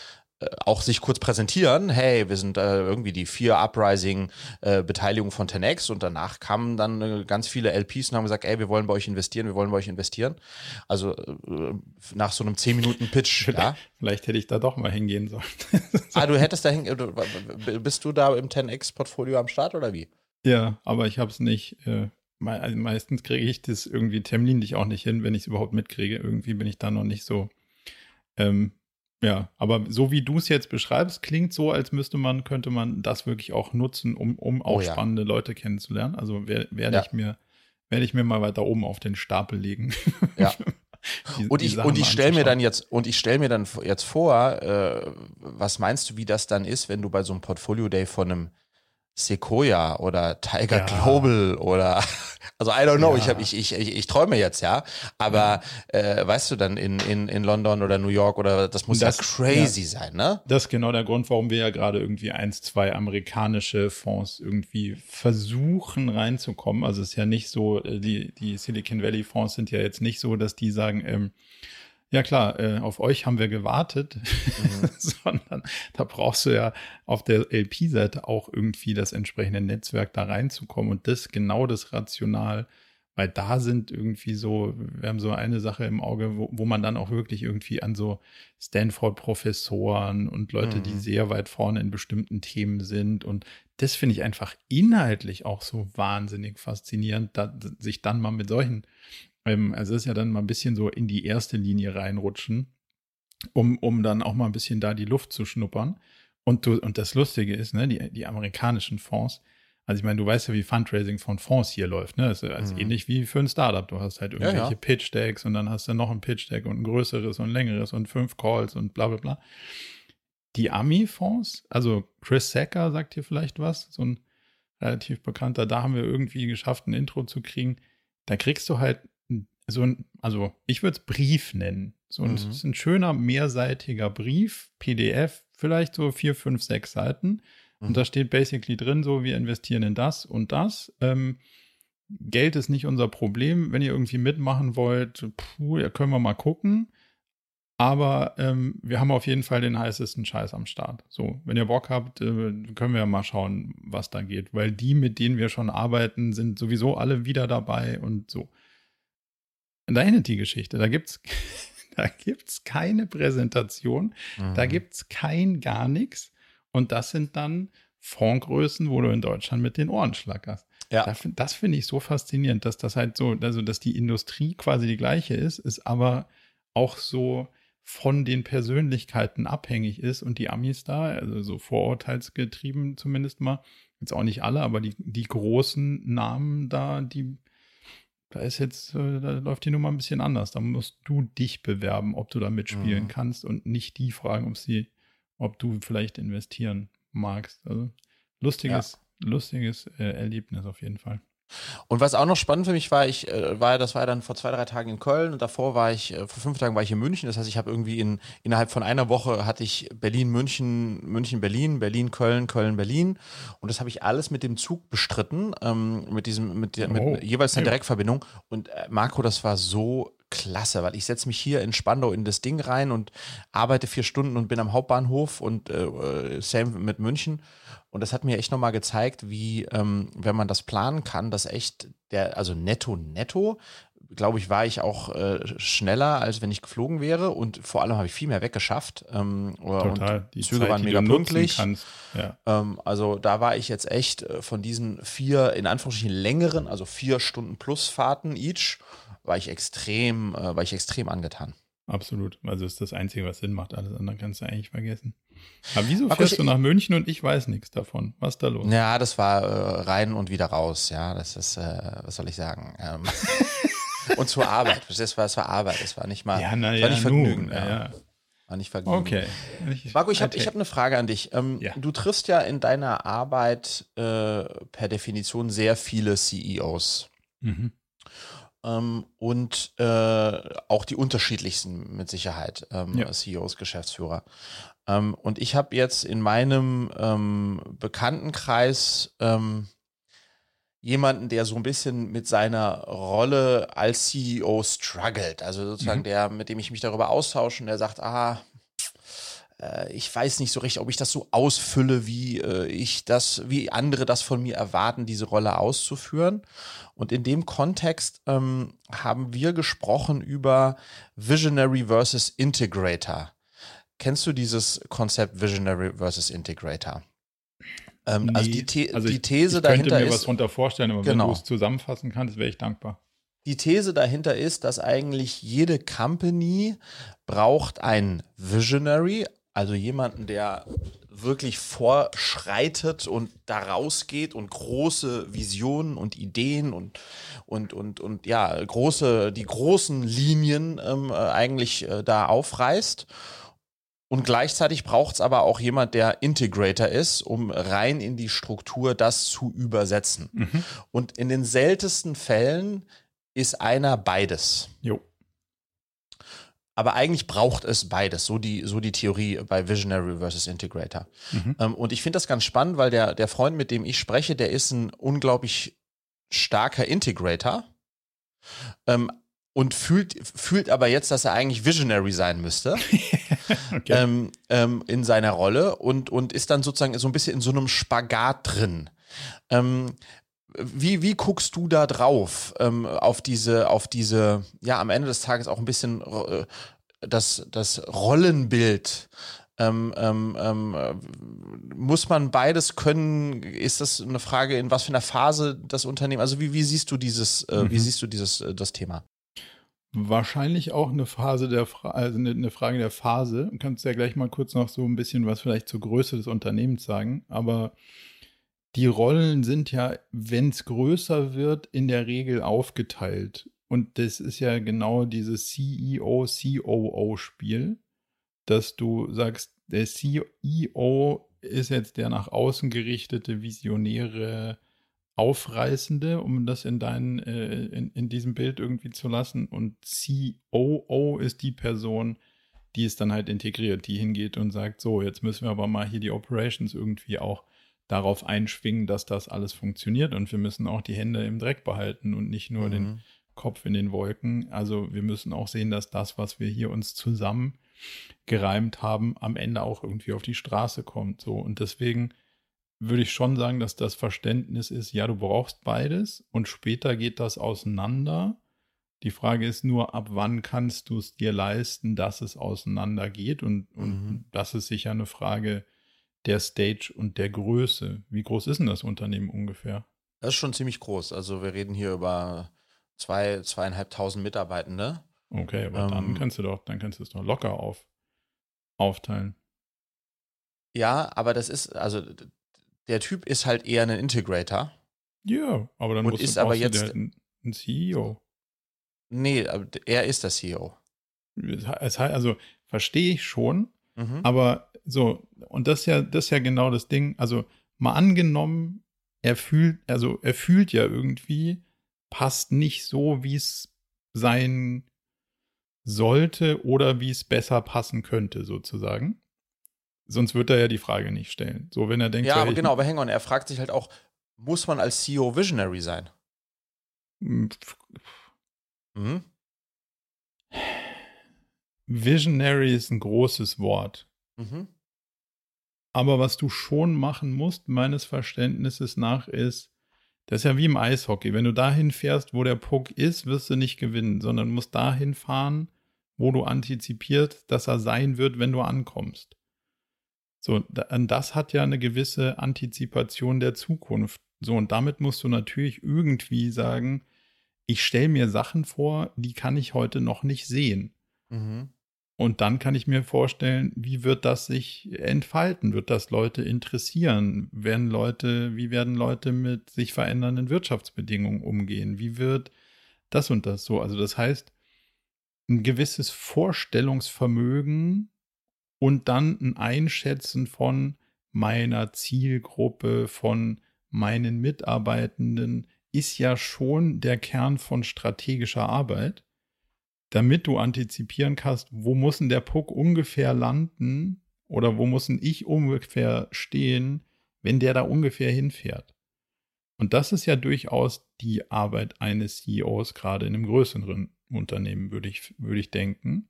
A: auch sich kurz präsentieren, hey, wir sind äh, irgendwie die vier Uprising äh, von 10x und danach kamen dann äh, ganz viele LPs und haben gesagt, ey, wir wollen bei euch investieren, wir wollen bei euch investieren. Also äh, nach so einem 10 Minuten Pitch,
B: vielleicht, ja. Vielleicht hätte ich da doch mal hingehen sollen.
A: ah, du hättest da hingehen, bist du da im 10x Portfolio am Start oder wie?
B: Ja, aber ich habe es nicht äh, also meistens kriege ich das irgendwie terminlich auch nicht hin, wenn ich es überhaupt mitkriege. Irgendwie bin ich da noch nicht so ähm, ja, aber so wie du es jetzt beschreibst, klingt so, als müsste man, könnte man das wirklich auch nutzen, um, um auch oh, ja. spannende Leute kennenzulernen. Also werde werd ja. ich mir, werde ich mir mal weiter oben auf den Stapel legen.
A: Ja. die, und ich, und ich stelle mir dann jetzt, und ich stelle mir dann jetzt vor, äh, was meinst du, wie das dann ist, wenn du bei so einem Portfolio Day von einem Sequoia oder Tiger ja. Global oder also I don't know, ja. ich, hab, ich, ich, ich, ich träume jetzt, ja. Aber äh, weißt du dann in, in, in London oder New York oder das muss das, ja crazy ja. sein, ne?
B: Das ist genau der Grund, warum wir ja gerade irgendwie eins, zwei amerikanische Fonds irgendwie versuchen reinzukommen. Also es ist ja nicht so, äh, die, die Silicon Valley Fonds sind ja jetzt nicht so, dass die sagen, ähm, ja klar, äh, auf euch haben wir gewartet, mhm. sondern da brauchst du ja auf der LP-Seite auch irgendwie das entsprechende Netzwerk da reinzukommen und das genau das Rational, weil da sind irgendwie so, wir haben so eine Sache im Auge, wo, wo man dann auch wirklich irgendwie an so Stanford-Professoren und Leute, mhm. die sehr weit vorne in bestimmten Themen sind und das finde ich einfach inhaltlich auch so wahnsinnig faszinierend, da, sich dann mal mit solchen ähm, also ist ja dann mal ein bisschen so in die erste Linie reinrutschen, um, um dann auch mal ein bisschen da die Luft zu schnuppern. Und, du, und das Lustige ist, ne, die, die amerikanischen Fonds, also ich meine, du weißt ja, wie Fundraising von Fonds hier läuft, ne? Das ist also mhm. ähnlich wie für ein Startup. Du hast halt irgendwelche ja, ja. Pitch-Decks und dann hast du noch ein Pitch-Deck und ein größeres und längeres und fünf Calls und bla bla bla. Die Ami-Fonds, also Chris Sacker sagt hier vielleicht was, so ein relativ bekannter, da haben wir irgendwie geschafft, ein Intro zu kriegen. Da kriegst du halt so ein, also ich würde es Brief nennen. So ein, mhm. ist ein schöner mehrseitiger Brief, PDF, vielleicht so vier, fünf, sechs Seiten. Mhm. Und da steht basically drin, so wir investieren in das und das. Ähm, Geld ist nicht unser Problem. Wenn ihr irgendwie mitmachen wollt, puh, ja, können wir mal gucken. Aber ähm, wir haben auf jeden Fall den heißesten Scheiß am Start. So, wenn ihr Bock habt, äh, können wir mal schauen, was da geht. Weil die, mit denen wir schon arbeiten, sind sowieso alle wieder dabei und so. Und da endet die Geschichte. Da gibt's, da gibt's keine Präsentation. Mhm. Da gibt's kein gar nichts. Und das sind dann Fondgrößen, wo du in Deutschland mit den Ohren schlackerst. Ja. Das, das finde ich so faszinierend, dass das halt so, also dass die Industrie quasi die gleiche ist, ist aber auch so von den Persönlichkeiten abhängig ist und die Amis da, also so vorurteilsgetrieben zumindest mal, jetzt auch nicht alle, aber die, die großen Namen da, die, da ist jetzt, äh, da läuft die Nummer ein bisschen anders. Da musst du dich bewerben, ob du da mitspielen mhm. kannst und nicht die fragen, ob sie, ob du vielleicht investieren magst. Also lustiges, ja. lustiges äh, Erlebnis auf jeden Fall.
A: Und was auch noch spannend für mich war, ich äh, war, das war ja dann vor zwei, drei Tagen in Köln und davor war ich, äh, vor fünf Tagen war ich in München. Das heißt, ich habe irgendwie in, innerhalb von einer Woche hatte ich Berlin, München, München, Berlin, Berlin, Köln, Köln, Berlin. Und das habe ich alles mit dem Zug bestritten, ähm, mit diesem, mit, der, mit oh, jeweils einer Direktverbindung. Und äh, Marco, das war so klasse, weil ich setze mich hier in Spandau in das Ding rein und arbeite vier Stunden und bin am Hauptbahnhof und äh, äh same mit München. Und das hat mir echt nochmal gezeigt, wie, ähm, wenn man das planen kann, dass echt der, also netto, netto, glaube ich, war ich auch äh, schneller, als wenn ich geflogen wäre. Und vor allem habe ich viel mehr weggeschafft. Ähm,
B: Total.
A: Die Züge Zeit, waren mega pünktlich. Ja. Ähm, also da war ich jetzt echt äh, von diesen vier, in Anführungsstrichen längeren, also vier Stunden plus Fahrten each, war ich extrem, äh, war ich extrem angetan.
B: Absolut. Also ist das Einzige, was Sinn macht. Alles andere kannst du eigentlich vergessen. Aber wieso Marco, fährst du nach München und ich weiß nichts davon? Was ist da los?
A: Ja, das war äh, rein und wieder raus. Ja, das ist, äh, was soll ich sagen? Ähm, und zur Arbeit. Das war, das war Arbeit. Das war nicht mal,
B: ja, na,
A: ja,
B: war
A: nicht
B: Vergnügen. ja. ja.
A: War nicht Vergnügen.
B: Okay.
A: Ich, Marco, ich habe hab eine Frage an dich. Ähm, ja. Du triffst ja in deiner Arbeit äh, per Definition sehr viele CEOs. Mhm. Ähm, und äh, auch die unterschiedlichsten mit Sicherheit, ähm, ja. CEOs, Geschäftsführer. Ähm, und ich habe jetzt in meinem ähm, Bekanntenkreis ähm, jemanden, der so ein bisschen mit seiner Rolle als CEO struggelt. Also sozusagen mhm. der, mit dem ich mich darüber austausche und der sagt, ah, äh, ich weiß nicht so recht, ob ich das so ausfülle, wie äh, ich das, wie andere das von mir erwarten, diese Rolle auszuführen. Und in dem Kontext ähm, haben wir gesprochen über Visionary versus Integrator. Kennst du dieses Konzept Visionary versus Integrator?
B: Ähm, nee, also die, The also die These ich, dahinter ist. Ich könnte mir was darunter vorstellen, aber genau. wenn du es zusammenfassen kannst, wäre ich dankbar.
A: Die These dahinter ist, dass eigentlich jede Company braucht ein Visionary, also jemanden, der wirklich vorschreitet und da rausgeht und große Visionen und Ideen und, und, und, und ja, große, die großen Linien ähm, äh, eigentlich äh, da aufreißt. Und gleichzeitig braucht es aber auch jemand, der Integrator ist, um rein in die Struktur das zu übersetzen. Mhm. Und in den seltensten Fällen ist einer beides.
B: Jo.
A: Aber eigentlich braucht es beides, so die, so die Theorie bei Visionary versus Integrator. Mhm. Ähm, und ich finde das ganz spannend, weil der, der Freund, mit dem ich spreche, der ist ein unglaublich starker Integrator. Ähm, und fühlt, fühlt aber jetzt, dass er eigentlich Visionary sein müsste okay. ähm, ähm, in seiner Rolle und, und ist dann sozusagen so ein bisschen in so einem Spagat drin. Ähm, wie, wie guckst du da drauf, ähm, auf diese, auf diese, ja, am Ende des Tages auch ein bisschen äh, das, das Rollenbild? Ähm, ähm, ähm, muss man beides können? Ist das eine Frage, in was für einer Phase das Unternehmen? Also wie, wie siehst du dieses, äh, mhm. wie siehst du dieses äh, das Thema?
B: Wahrscheinlich auch eine Phase der Fra also eine Frage der Phase. Du kannst ja gleich mal kurz noch so ein bisschen was vielleicht zur Größe des Unternehmens sagen, aber die Rollen sind ja, wenn es größer wird, in der Regel aufgeteilt. Und das ist ja genau dieses CEO-COO-Spiel, dass du sagst, der CEO ist jetzt der nach außen gerichtete, visionäre, aufreißende, um das in, dein, äh, in, in diesem Bild irgendwie zu lassen. Und COO ist die Person, die es dann halt integriert, die hingeht und sagt, so, jetzt müssen wir aber mal hier die Operations irgendwie auch darauf einschwingen, dass das alles funktioniert und wir müssen auch die Hände im Dreck behalten und nicht nur mhm. den Kopf in den Wolken. Also wir müssen auch sehen, dass das, was wir hier uns zusammen gereimt haben, am Ende auch irgendwie auf die Straße kommt. So und deswegen würde ich schon sagen, dass das Verständnis ist, ja, du brauchst beides und später geht das auseinander. Die Frage ist nur, ab wann kannst du es dir leisten, dass es auseinandergeht und, und mhm. das ist sicher eine Frage der Stage und der Größe. Wie groß ist denn das Unternehmen ungefähr?
A: Das ist schon ziemlich groß. Also wir reden hier über zwei, zweieinhalbtausend Mitarbeitende.
B: Okay, aber ähm, dann kannst du doch, dann kannst du es doch locker auf, aufteilen.
A: Ja, aber das ist, also der Typ ist halt eher ein Integrator.
B: Ja, aber dann
A: und musst ist aber jetzt
B: halt ein CEO.
A: Nee, er ist der CEO.
B: Es, also verstehe ich schon, mhm. aber so, und das ist ja, das ist ja genau das Ding. Also mal angenommen, er fühlt, also er fühlt ja irgendwie, passt nicht so, wie es sein sollte oder wie es besser passen könnte, sozusagen. Sonst wird er ja die Frage nicht stellen. So, wenn er denkt,
A: ja, aber genau, aber hang on, er fragt sich halt auch, muss man als CEO Visionary sein?
B: Mhm. Visionary ist ein großes Wort. Mhm. Aber was du schon machen musst, meines Verständnisses nach, ist, das ist ja wie im Eishockey. Wenn du dahin fährst, wo der Puck ist, wirst du nicht gewinnen, sondern musst dahin fahren, wo du antizipierst, dass er sein wird, wenn du ankommst. So, das hat ja eine gewisse Antizipation der Zukunft. So, und damit musst du natürlich irgendwie sagen, ich stelle mir Sachen vor, die kann ich heute noch nicht sehen. Mhm. Und dann kann ich mir vorstellen, wie wird das sich entfalten? Wird das Leute interessieren? Werden Leute, wie werden Leute mit sich verändernden Wirtschaftsbedingungen umgehen? Wie wird das und das so? Also das heißt, ein gewisses Vorstellungsvermögen und dann ein Einschätzen von meiner Zielgruppe, von meinen Mitarbeitenden ist ja schon der Kern von strategischer Arbeit damit du antizipieren kannst, wo muss denn der Puck ungefähr landen oder wo muss denn ich ungefähr stehen, wenn der da ungefähr hinfährt. Und das ist ja durchaus die Arbeit eines CEOs, gerade in einem größeren Unternehmen, würde ich, würde ich denken.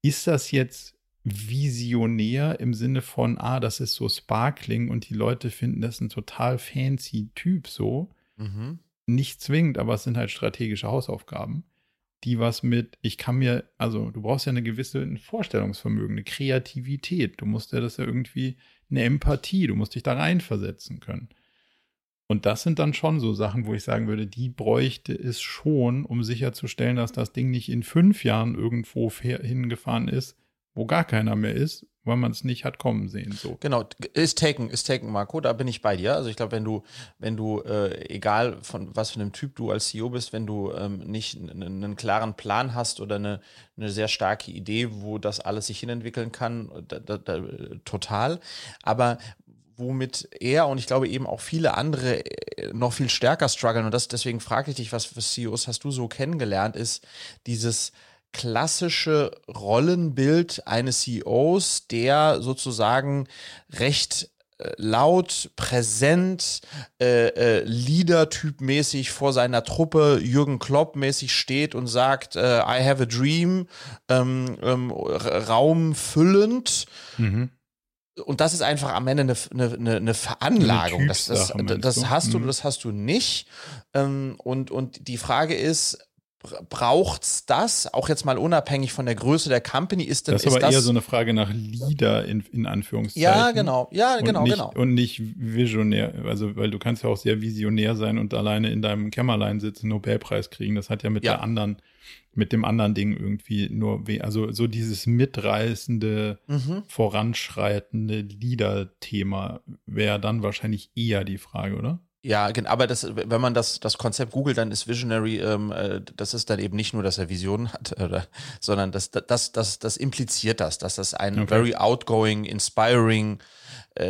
B: Ist das jetzt visionär im Sinne von, ah, das ist so sparkling und die Leute finden das ein total fancy Typ so? Mhm. Nicht zwingend, aber es sind halt strategische Hausaufgaben die was mit, ich kann mir, also du brauchst ja eine gewisse Vorstellungsvermögen, eine Kreativität. Du musst ja das ja irgendwie, eine Empathie, du musst dich da reinversetzen können. Und das sind dann schon so Sachen, wo ich sagen würde, die bräuchte es schon, um sicherzustellen, dass das Ding nicht in fünf Jahren irgendwo hingefahren ist, wo gar keiner mehr ist, weil man es nicht hat kommen sehen. So.
A: Genau, ist taken, ist taken, Marco, da bin ich bei dir. Also ich glaube, wenn du, wenn du, äh, egal von was für einem Typ du als CEO bist, wenn du ähm, nicht einen klaren Plan hast oder eine, eine sehr starke Idee, wo das alles sich hinentwickeln kann, da, da, da, total. Aber womit er und ich glaube eben auch viele andere äh, noch viel stärker strugglen und das deswegen frage ich dich, was für CEOs hast du so kennengelernt, ist dieses klassische Rollenbild eines CEOs, der sozusagen recht äh, laut, präsent, äh, äh, Leader-Typ-mäßig vor seiner Truppe, Jürgen Klopp-mäßig steht und sagt, äh, I have a dream, ähm, ähm, Raum füllend. Mhm. Und das ist einfach am Ende eine, eine, eine Veranlagung. das, das, das, hast du, mhm. das hast du nicht. Ähm, und, und die Frage ist, braucht's das? Auch jetzt mal unabhängig von der Größe der Company ist
B: das. Das ist aber das eher so eine Frage nach Leader in, in Anführungszeichen.
A: Ja, genau, ja, genau,
B: und nicht,
A: genau.
B: Und nicht visionär, also weil du kannst ja auch sehr visionär sein und alleine in deinem Kämmerlein sitzen, Nobelpreis kriegen. Das hat ja mit ja. der anderen, mit dem anderen Ding irgendwie nur, also so dieses mitreißende, mhm. voranschreitende Leader-Thema wäre dann wahrscheinlich eher die Frage, oder?
A: Ja, aber das, wenn man das, das Konzept googelt, dann ist Visionary, ähm, äh, das ist dann eben nicht nur, dass er Visionen hat, oder, sondern das, das, das, das impliziert das, dass das ein okay. very outgoing, inspiring, äh,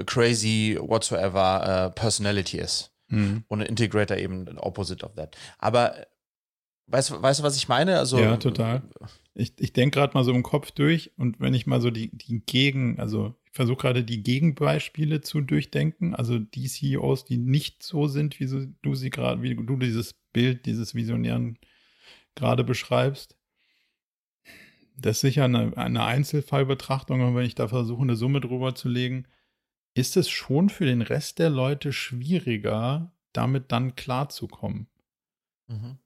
A: äh, crazy, whatsoever äh, Personality ist. Mhm. Und ein Integrator eben ein Opposite of that. Aber weißt, weißt du, was ich meine? Also,
B: ja, total. Ich, ich denke gerade mal so im Kopf durch und wenn ich mal so die, die Gegen, also versuche gerade die Gegenbeispiele zu durchdenken, also die CEOs, die nicht so sind, wie du sie gerade, wie du dieses Bild dieses Visionären gerade beschreibst. Das ist sicher eine, eine Einzelfallbetrachtung, und wenn ich da versuche, eine Summe drüber zu legen, ist es schon für den Rest der Leute schwieriger, damit dann klarzukommen. Mhm.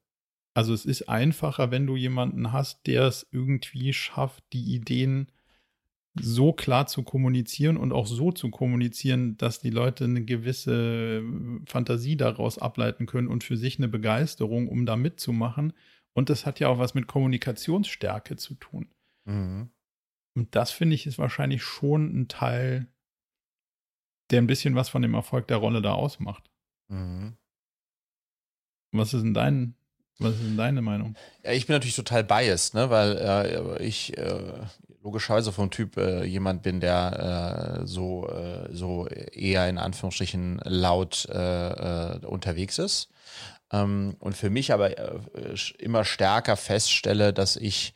B: Also es ist einfacher, wenn du jemanden hast, der es irgendwie schafft, die Ideen so klar zu kommunizieren und auch so zu kommunizieren, dass die Leute eine gewisse Fantasie daraus ableiten können und für sich eine Begeisterung, um da mitzumachen. Und das hat ja auch was mit Kommunikationsstärke zu tun. Mhm. Und das finde ich ist wahrscheinlich schon ein Teil, der ein bisschen was von dem Erfolg der Rolle da ausmacht. Mhm. Was ist denn dein, was ist denn deine Meinung?
A: Ja, ich bin natürlich total biased, ne, weil äh, ich äh, logischerweise vom Typ äh, jemand bin, der äh, so, äh, so eher in Anführungsstrichen laut äh, unterwegs ist. Ähm, und für mich aber immer stärker feststelle, dass ich,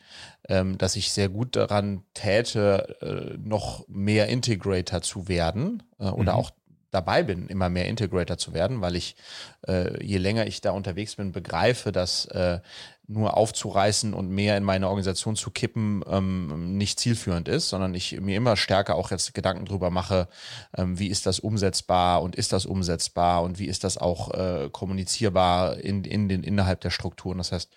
A: ähm, dass ich sehr gut daran täte, noch mehr Integrator zu werden oder mhm. auch dabei bin, immer mehr Integrator zu werden, weil ich, äh, je länger ich da unterwegs bin, begreife, dass äh, nur aufzureißen und mehr in meine Organisation zu kippen ähm, nicht zielführend ist, sondern ich mir immer stärker auch jetzt Gedanken drüber mache, ähm, wie ist das umsetzbar und ist das umsetzbar und wie ist das auch äh, kommunizierbar in, in den, innerhalb der Strukturen. Das heißt,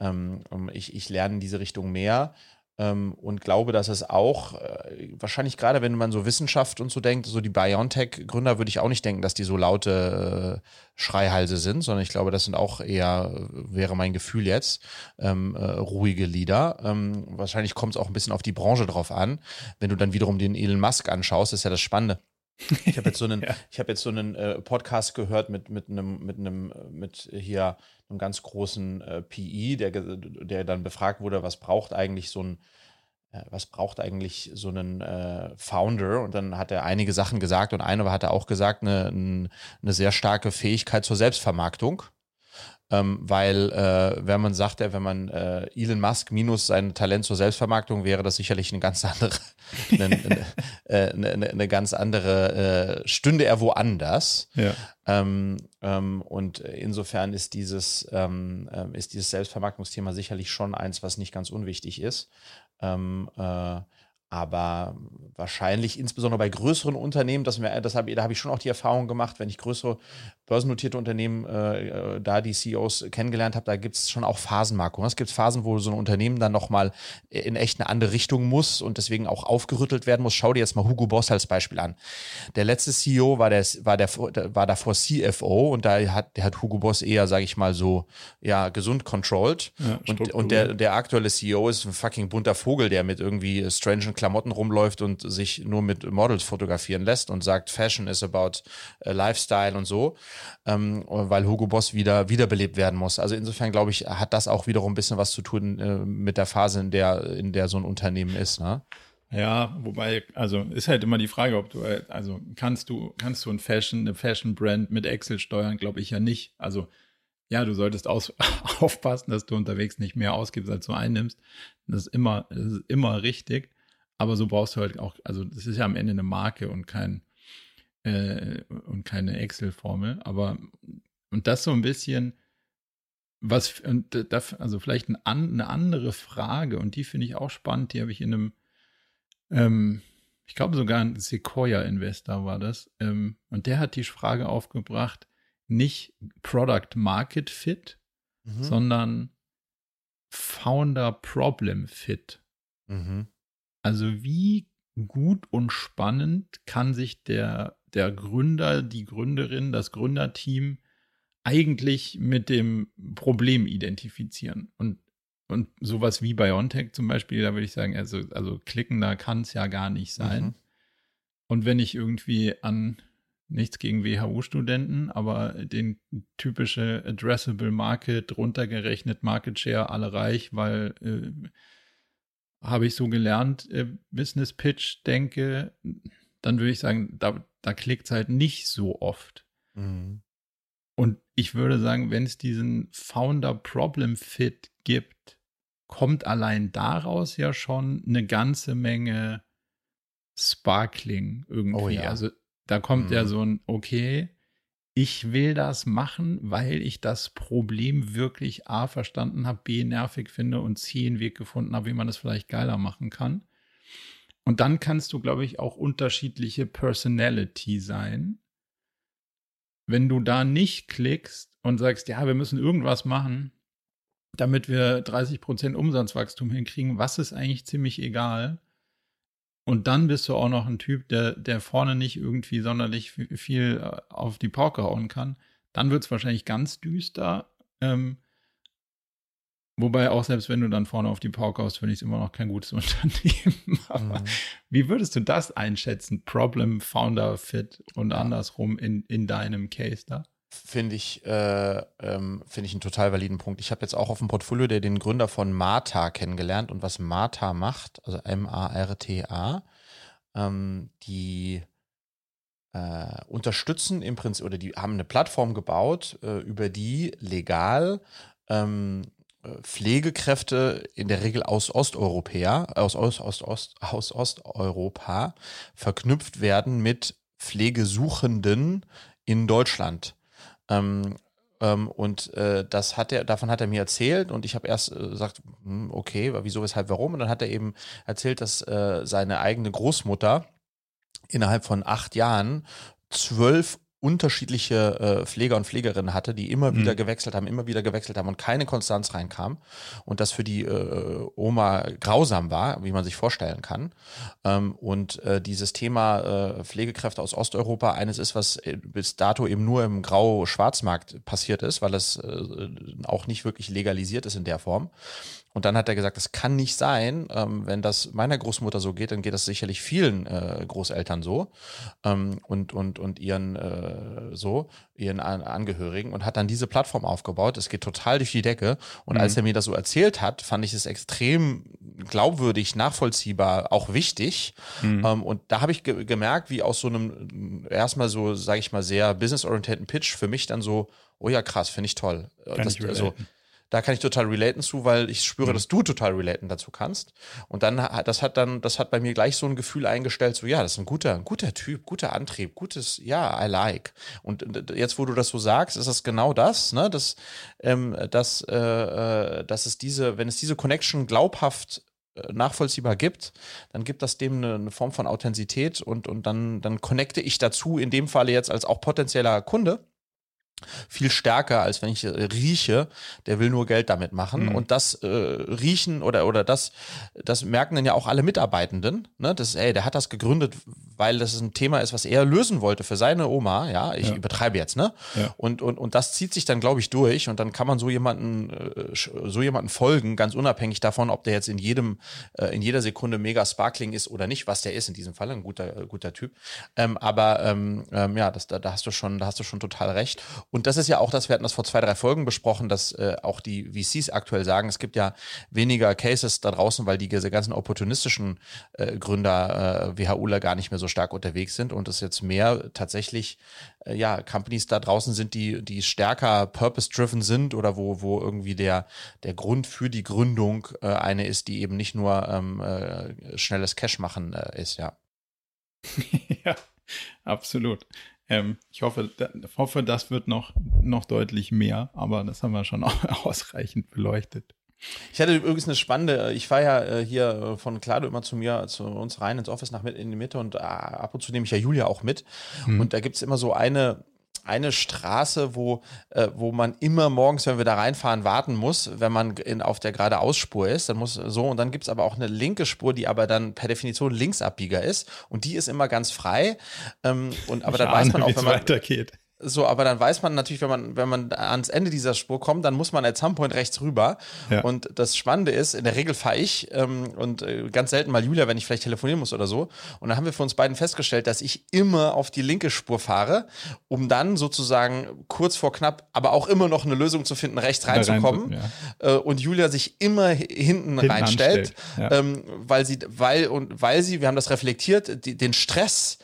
A: ähm, ich, ich lerne in diese Richtung mehr ähm, und glaube, dass es auch, äh, wahrscheinlich gerade wenn man so Wissenschaft und so denkt, so die BioNTech-Gründer würde ich auch nicht denken, dass die so laute äh, Schreihalse sind, sondern ich glaube, das sind auch eher, wäre mein Gefühl jetzt, ähm, äh, ruhige Lieder. Ähm, wahrscheinlich kommt es auch ein bisschen auf die Branche drauf an. Wenn du dann wiederum den Elon Musk anschaust, ist ja das Spannende. Ich habe jetzt so einen, ja. ich habe jetzt so einen äh, Podcast gehört mit mit einem mit einem mit hier einem ganz großen äh, PI, der der dann befragt wurde, was braucht eigentlich so ein äh, was braucht eigentlich so ein äh, Founder? Und dann hat er einige Sachen gesagt und eine hat er auch gesagt, eine, eine sehr starke Fähigkeit zur Selbstvermarktung ähm, weil äh, wenn man sagt, wenn man äh, Elon Musk minus sein Talent zur Selbstvermarktung wäre, das sicherlich eine ganz andere, eine, eine, äh, eine, eine, ganz andere äh, stünde er woanders. Ja. Ähm, ähm, und insofern ist dieses ähm, ähm, ist dieses Selbstvermarktungsthema sicherlich schon eins, was nicht ganz unwichtig ist. Ähm, äh, aber wahrscheinlich insbesondere bei größeren Unternehmen, das, das hab, da habe ich schon auch die Erfahrung gemacht, wenn ich größere börsennotierte Unternehmen äh, äh da die CEOs kennengelernt habe, da gibt es schon auch Phasenmarkungen. Es gibt Phasen, wo so ein Unternehmen dann nochmal in echt eine andere Richtung muss und deswegen auch aufgerüttelt werden muss. Schau dir jetzt mal Hugo Boss als Beispiel an. Der letzte CEO war, der, war, der, war davor CFO und da hat, hat Hugo Boss eher, sage ich mal, so ja, gesund controlled. Ja, und und der, der aktuelle CEO ist ein fucking bunter Vogel, der mit irgendwie strangen Klamotten rumläuft und sich nur mit Models fotografieren lässt und sagt, Fashion is about uh, Lifestyle und so ähm, weil Hugo Boss wieder wiederbelebt werden muss. Also insofern glaube ich, hat das auch wiederum ein bisschen was zu tun äh, mit der Phase, in der, in der so ein Unternehmen ist. Ne?
B: Ja, wobei, also ist halt immer die Frage, ob du, also kannst du, kannst du ein Fashion, eine Fashion-Brand mit Excel steuern, glaube ich ja nicht. Also ja, du solltest aus, aufpassen, dass du unterwegs nicht mehr ausgibst, als du einnimmst. Das ist immer, das ist immer richtig. Aber so brauchst du halt auch, also das ist ja am Ende eine Marke und kein, äh, und keine Excel-Formel. Aber und das so ein bisschen, was, und das, also vielleicht ein, eine andere Frage, und die finde ich auch spannend, die habe ich in einem, ähm, ich glaube sogar ein Sequoia-Investor war das, ähm, und der hat die Frage aufgebracht, nicht Product Market Fit, mhm. sondern Founder Problem Fit. Mhm. Also wie gut und spannend kann sich der der Gründer, die Gründerin, das Gründerteam eigentlich mit dem Problem identifizieren. Und, und sowas wie BioNTech zum Beispiel, da würde ich sagen, also, also klickender kann es ja gar nicht sein. Mhm. Und wenn ich irgendwie an nichts gegen WHU-Studenten, aber den typische Addressable Market runtergerechnet, Market Share alle reich, weil äh, habe ich so gelernt, äh, Business Pitch denke, dann würde ich sagen, da, da klickt es halt nicht so oft. Mhm. Und ich würde sagen, wenn es diesen Founder Problem Fit gibt, kommt allein daraus ja schon eine ganze Menge Sparkling irgendwie.
A: Oh ja.
B: Also da kommt ja
A: Mhm.
B: so ein, okay, ich will das machen, weil ich das Problem wirklich A verstanden habe, B nervig finde und C einen Weg gefunden habe, wie man es vielleicht geiler machen kann. Und dann kannst du, glaube ich, auch unterschiedliche Personality sein. Wenn du da nicht klickst und sagst, ja, wir müssen irgendwas machen, damit wir 30% Umsatzwachstum hinkriegen, was ist eigentlich ziemlich egal. Und dann bist du auch noch ein Typ, der, der vorne nicht irgendwie sonderlich viel, viel äh, auf die Pauke hauen kann. Dann wird es wahrscheinlich ganz düster. Ähm, wobei auch selbst wenn du dann vorne auf die Pauke haust, finde ich es immer noch kein gutes Unternehmen. Aber
A: Mhm.
B: wie würdest du das einschätzen? Problem, Founder, Fit und andersrum in, in deinem Case da?
A: Finde ich, äh, ähm, finde ich einen total validen Punkt. Ich habe jetzt auch auf dem Portfolio der den Gründer von Marta kennengelernt und was Marta macht, also M-A-R-T-A, ähm, die äh, unterstützen im Prinzip oder die haben eine Plattform gebaut, äh, über die legal ähm, äh, Pflegekräfte in der Regel aus Osteuropäer, aus, Ost, Ost, Ost, aus Osteuropa verknüpft werden mit Pflegesuchenden in Deutschland. Ähm, ähm, und äh, das hat er, davon hat er mir erzählt und ich habe erst äh, gesagt, hm, okay, wieso, weshalb, warum? Und dann hat er eben erzählt, dass äh, seine eigene Großmutter innerhalb von acht Jahren zwölf unterschiedliche äh, Pfleger und Pflegerinnen hatte, die immer
B: Mhm.
A: wieder gewechselt haben, immer wieder gewechselt haben und keine Konstanz reinkam und das für die äh, Oma grausam war, wie man sich vorstellen kann. Ähm, und äh, dieses Thema äh, Pflegekräfte aus Osteuropa eines ist, was äh, bis dato eben nur im Grau-Schwarzmarkt passiert ist, weil es äh, auch nicht wirklich legalisiert ist in der Form. Und dann hat er gesagt, das kann nicht sein, ähm, wenn das meiner Großmutter so geht, dann geht das sicherlich vielen äh, Großeltern so ähm, und, und, und ihren äh, so, ihren An Angehörigen und hat dann diese Plattform aufgebaut. Es geht total durch die Decke. Und
B: Mhm.
A: als er mir das so erzählt hat, fand ich es extrem glaubwürdig, nachvollziehbar, auch wichtig.
B: Mhm.
A: Ähm, und da habe ich ge gemerkt, wie aus so einem erstmal so, sage ich mal, sehr businessorientierten Pitch für mich dann so, oh ja, krass, finde ich toll.
B: Kann
A: das,
B: ich
A: also. Da kann ich total relaten zu, weil ich spüre,
B: Mhm.
A: dass du total relaten dazu kannst. Und dann hat das hat dann, das hat bei mir gleich so ein Gefühl eingestellt, so ja, das ist ein guter, ein guter Typ, guter Antrieb, gutes, ja, I like. Und jetzt, wo du das so sagst, ist das genau das, ne, dass, ähm, dass, äh, äh, dass es diese, wenn es diese Connection glaubhaft äh, nachvollziehbar gibt, dann gibt das dem eine, eine Form von Authentizität und, und dann, dann connecte ich dazu, in dem Falle jetzt als auch potenzieller Kunde, viel stärker, als wenn ich äh, rieche, der will nur Geld damit machen.
B: Mhm.
A: Und das äh, riechen oder, oder das, das merken dann ja auch alle Mitarbeitenden. Ne? Das, ey, der hat das gegründet, weil das ein Thema ist, was er lösen wollte für seine Oma. Ja, ich
B: Ja.
A: übertreibe jetzt, ne?
B: Ja.
A: Und, und, und das zieht sich dann, glaube ich, durch. Und dann kann man so jemanden, äh, so jemanden folgen, ganz unabhängig davon, ob der jetzt in jedem, äh, in jeder Sekunde mega sparkling ist oder nicht, was der ist in diesem Fall, ein guter, guter Typ. Ähm, aber ähm, ähm, ja, das, da, da hast du schon, da hast du schon total recht. Und das ist ja auch das, wir hatten das vor zwei, drei Folgen besprochen, dass äh, auch die VCs aktuell sagen, es gibt ja weniger Cases da draußen, weil die diese ganzen opportunistischen äh, Gründer, äh, WHUler gar nicht mehr so stark unterwegs sind und es jetzt mehr tatsächlich äh, ja, Companies da draußen sind, die, die stärker purpose-driven sind oder wo, wo irgendwie der, der Grund für die Gründung äh, eine ist, die eben nicht nur ähm, äh, schnelles Cash machen äh, ist, ja.
B: ja, absolut. Ähm, ich hoffe, da, hoffe, das wird noch, noch deutlich mehr, aber das haben wir schon ausreichend beleuchtet.
A: Ich hatte übrigens eine spannende, ich fahre ja äh, hier äh, von Klado immer zu mir, zu uns rein ins Office nach mit in die Mitte und äh, ab und zu nehme ich ja Julia auch mit.
B: Mhm.
A: Und da gibt es immer so eine, eine Straße, wo, äh, wo man immer morgens, wenn wir da reinfahren, warten muss, wenn man in, auf der geradeausspur ist. Dann muss so, und dann gibt es aber auch eine linke Spur, die aber dann per Definition Linksabbieger ist. Und die ist immer ganz frei. Ähm, und aber
B: Ich
A: dann weiß
B: ahne,
A: man auch, wenn man.
B: weitergeht.
A: So, aber dann weiß man natürlich, wenn man, wenn man ans Ende dieser Spur kommt, dann muss man at some point rechts rüber.
B: Ja.
A: Und das Spannende ist, in der Regel fahre ich ähm, und äh, ganz selten mal Julia, wenn ich vielleicht telefonieren muss oder so. Und dann haben wir für uns beiden festgestellt, dass ich immer auf die linke Spur fahre, um dann sozusagen kurz vor knapp, aber auch immer noch eine Lösung zu finden, rechts
B: rein zu-
A: reinzukommen.
B: ja.
A: Äh, und Julia sich immer hi- hinten,
B: Hinten
A: reinstellt,
B: ja.
A: ähm, weil sie, weil und weil sie, wir haben das reflektiert, die, den Stress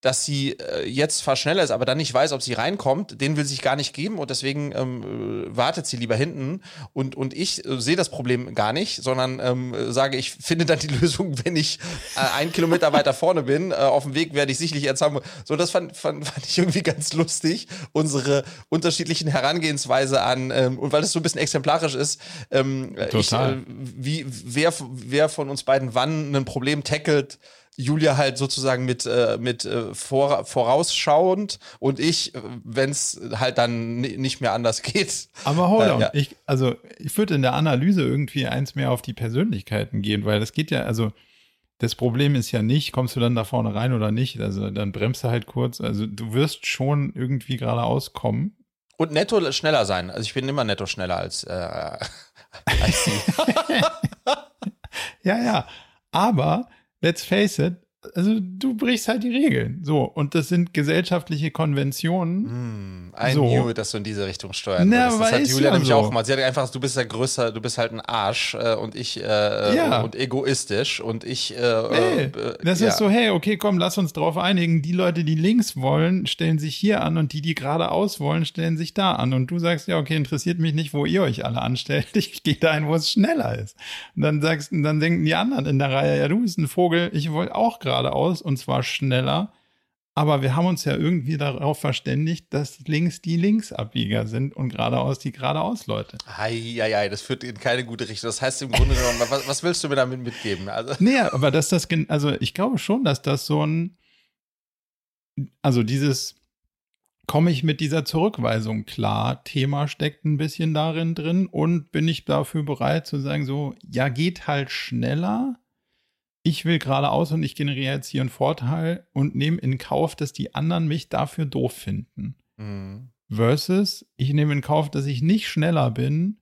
A: dass sie äh, jetzt zwar schneller ist, aber dann nicht weiß, ob sie reinkommt, den will sich gar nicht geben und deswegen ähm, äh, wartet sie lieber hinten. Und, und ich äh, sehe das Problem gar nicht, sondern ähm, sage, ich finde dann die Lösung, wenn ich äh, einen Kilometer weiter vorne bin. Äh, auf dem Weg werde ich sicherlich jetzt haben. So, das fand, fand, fand ich irgendwie ganz lustig, unsere unterschiedlichen Herangehensweise an, ähm, und weil das so ein bisschen exemplarisch ist, ähm,
C: Total.
A: Ich, äh, wie, wer, wer von uns beiden wann ein Problem tackelt, Julia halt sozusagen mit, äh, mit äh, vor, vorausschauend und ich, äh, wenn es halt dann nicht mehr anders geht.
B: Aber hold
A: Äh,
B: on.
A: ja.
B: Ich, also ich würde in der Analyse irgendwie eins mehr auf die Persönlichkeiten gehen, weil das geht ja, also das Problem ist ja nicht, kommst du dann da vorne rein oder nicht. Also dann bremst du halt kurz. Also du wirst schon irgendwie geradeaus kommen.
A: Und netto schneller sein. Also ich bin immer netto schneller als, äh, als sie.
B: Ja, ja. Aber let's face it, also du brichst halt die Regeln. So, und das sind gesellschaftliche Konventionen.
A: Hm, I
B: So.
A: knew, dass du in diese Richtung steuern
B: Na,
A: würdest. Das hat Julia
B: ja
A: nämlich
B: so.
A: auch gemacht. Sie hat einfach, du bist ja größer, du bist halt ein Arsch äh, und ich äh,
B: Ja.
A: und egoistisch und ich äh,
B: Hey,
A: äh,
B: das
A: ja.
B: ist so, hey, okay, komm, lass uns drauf einigen. Die Leute, die links wollen, stellen sich hier an und die, die geradeaus wollen, stellen sich da an. Und du sagst, ja, okay, interessiert mich nicht, wo ihr euch alle anstellt. Ich gehe dahin, wo es schneller ist. Und dann sagst, dann denken die anderen in der Reihe, ja, du bist ein Vogel, ich wollte auch geradeaus und zwar schneller. Aber wir haben uns ja irgendwie darauf verständigt, dass links die Linksabbieger sind und geradeaus die geradeaus-Leute.
A: Eieiei, das führt in keine gute Richtung. Das heißt im Grunde genommen, was, was willst du mir damit mitgeben? Also,
B: Nee, aber dass das, also ich glaube schon, dass das so ein, also dieses, komme ich mit dieser Zurückweisung klar, Thema steckt ein bisschen darin drin und bin ich dafür bereit zu sagen, so, ja, geht halt schneller. Ich will geradeaus und ich generiere jetzt hier einen Vorteil und nehme in Kauf, dass die anderen mich dafür doof finden.
A: hm.
B: Versus, ich nehme in Kauf, dass ich nicht schneller bin,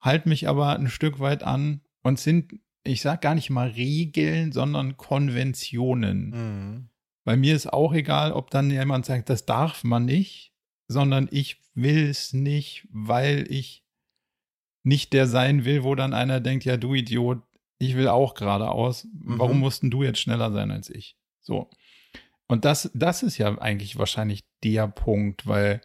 B: halte mich aber ein Stück weit an und sind, ich sag gar nicht mal Regeln, sondern Konventionen.
A: Hm.
B: Bei mir ist auch egal, ob dann jemand sagt, das darf man nicht, sondern ich will es nicht, weil ich nicht der sein will, wo dann einer denkt, ja, du Idiot, ich will auch geradeaus. Warum
A: Mhm.
B: mussten du jetzt schneller sein als ich? So. Und das, das ist ja eigentlich wahrscheinlich der Punkt, weil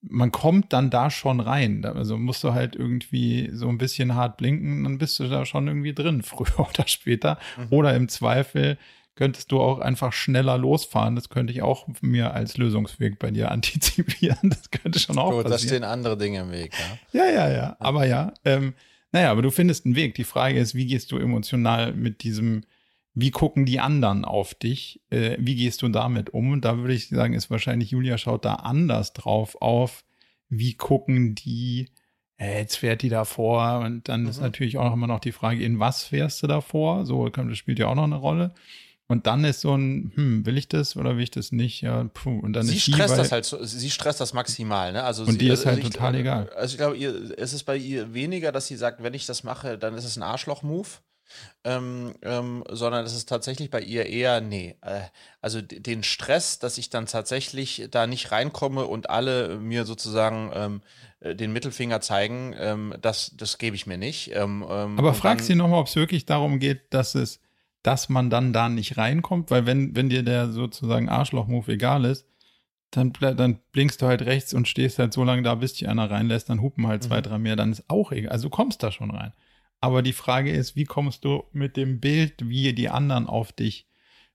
B: man kommt dann da schon rein. Da- Also musst du halt irgendwie so ein bisschen hart blinken, dann bist du da schon irgendwie drin, früher oder später.
A: Mhm.
B: Oder im Zweifel könntest du auch einfach schneller losfahren. Das könnte ich auch mir als Lösungsweg bei dir antizipieren. Das könnte schon auch
A: Gut, da
B: passieren.
A: stehen andere Dinge im Weg. Ja?
B: Ja, ja, ja. Aber ja, ähm, naja, aber du findest einen Weg. Die Frage ist, wie gehst du emotional mit diesem, wie gucken die anderen auf dich? Äh, wie gehst du damit um? Und da würde ich sagen, ist wahrscheinlich Julia schaut da anders drauf auf. Wie gucken die, äh, jetzt fährt die davor und dann ist
A: Mhm.
B: natürlich auch immer noch die Frage, in was fährst du davor? So, das spielt ja auch noch eine Rolle. Und dann ist so ein, hm, will ich das oder will ich das nicht? Ja, puh. Und dann
A: Sie
B: ist die
A: stresst
B: bei-
A: das halt, so, sie stresst das maximal, ne? Also
B: Und
A: sie,
B: dir ist
A: also
B: halt
A: ich-
B: total egal.
A: Also ich glaube, ihr, es ist bei ihr weniger, dass sie sagt, wenn ich das mache, dann ist es ein Arschloch-Move. Ähm, ähm, sondern es ist tatsächlich bei ihr eher, nee, äh, also den Stress, dass ich dann tatsächlich da nicht reinkomme und alle mir sozusagen ähm, äh, den Mittelfinger zeigen, ähm, das, das gebe ich mir nicht. Ähm, ähm,
B: Aber frag sie nochmal, ob es wirklich darum geht, dass es, dass man dann da nicht reinkommt, weil wenn, wenn dir der sozusagen Arschloch-Move egal ist, dann, dann blinkst du halt rechts und stehst halt so lange da, bis dich einer reinlässt, dann hupen halt zwei,
A: Mhm.
B: drei mehr, dann ist auch egal. Also du kommst da schon rein. Aber die Frage ist, wie kommst du mit dem Bild, wie die anderen auf dich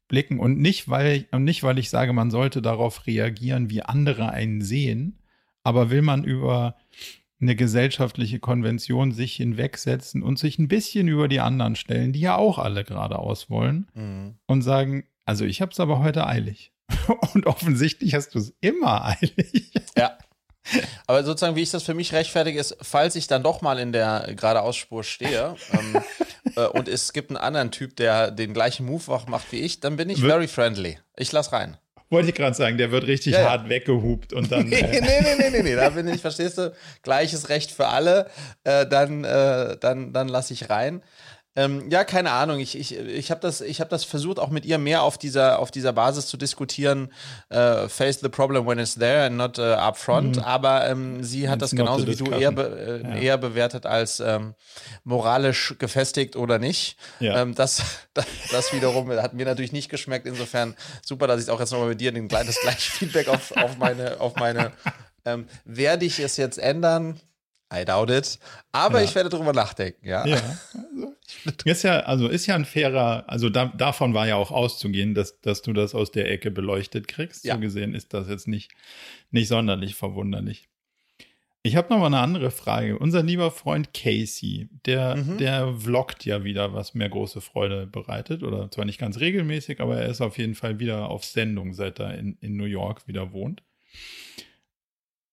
B: blicken und nicht, weil ich, und nicht, weil ich sage, man sollte darauf reagieren, wie andere einen sehen, aber will man über eine gesellschaftliche Konvention sich hinwegsetzen und sich ein bisschen über die anderen stellen, die ja auch alle geradeaus wollen
A: Mhm.
B: und sagen, also ich habe es aber heute eilig. Und offensichtlich hast du es immer eilig.
A: Ja. Aber sozusagen, wie ich das für mich rechtfertige, ist, falls ich dann doch mal in der geradeausspur stehe ähm, äh, und es gibt einen anderen Typ, der den gleichen Move auch macht wie ich, dann bin ich very friendly. Ich lass rein.
B: Wollte ich gerade sagen, der wird richtig
A: Ja, ja.
B: hart weggehupt und dann.
A: Nee, nee, nee, nee, nee, nee, da bin ich, verstehst du? Gleiches Recht für alle, äh, dann, äh, dann, dann lasse ich rein. Ähm, ja, keine Ahnung. Ich, ich, ich habe das, hab das versucht, auch mit ihr mehr auf dieser, auf dieser Basis zu diskutieren. Äh, face the problem when it's there and not uh, upfront. Mhm. Aber ähm, sie hat It's das genauso wie du eher, be, äh, ja. eher bewertet als ähm, moralisch gefestigt oder nicht. Ja. Ähm, das, das, das, wiederum hat mir natürlich nicht geschmeckt. Insofern super, dass ich auch jetzt nochmal mit dir den, das gleiche Feedback auf, auf meine, auf meine ähm, werde ich es jetzt ändern? I doubt it. Aber ja. ich werde drüber nachdenken, ja. ja.
B: ist ja, also ist ja ein fairer, also da, davon war ja auch auszugehen, dass, dass du das aus der Ecke beleuchtet kriegst. Ja. So gesehen ist das jetzt nicht, nicht sonderlich verwunderlich. Ich habe noch mal eine andere Frage. Unser lieber Freund Casey, der, mhm. der vloggt ja wieder, was mir große Freude bereitet. Oder zwar nicht ganz regelmäßig, aber er ist auf jeden Fall wieder auf Sendung, seit er in, in New York wieder wohnt.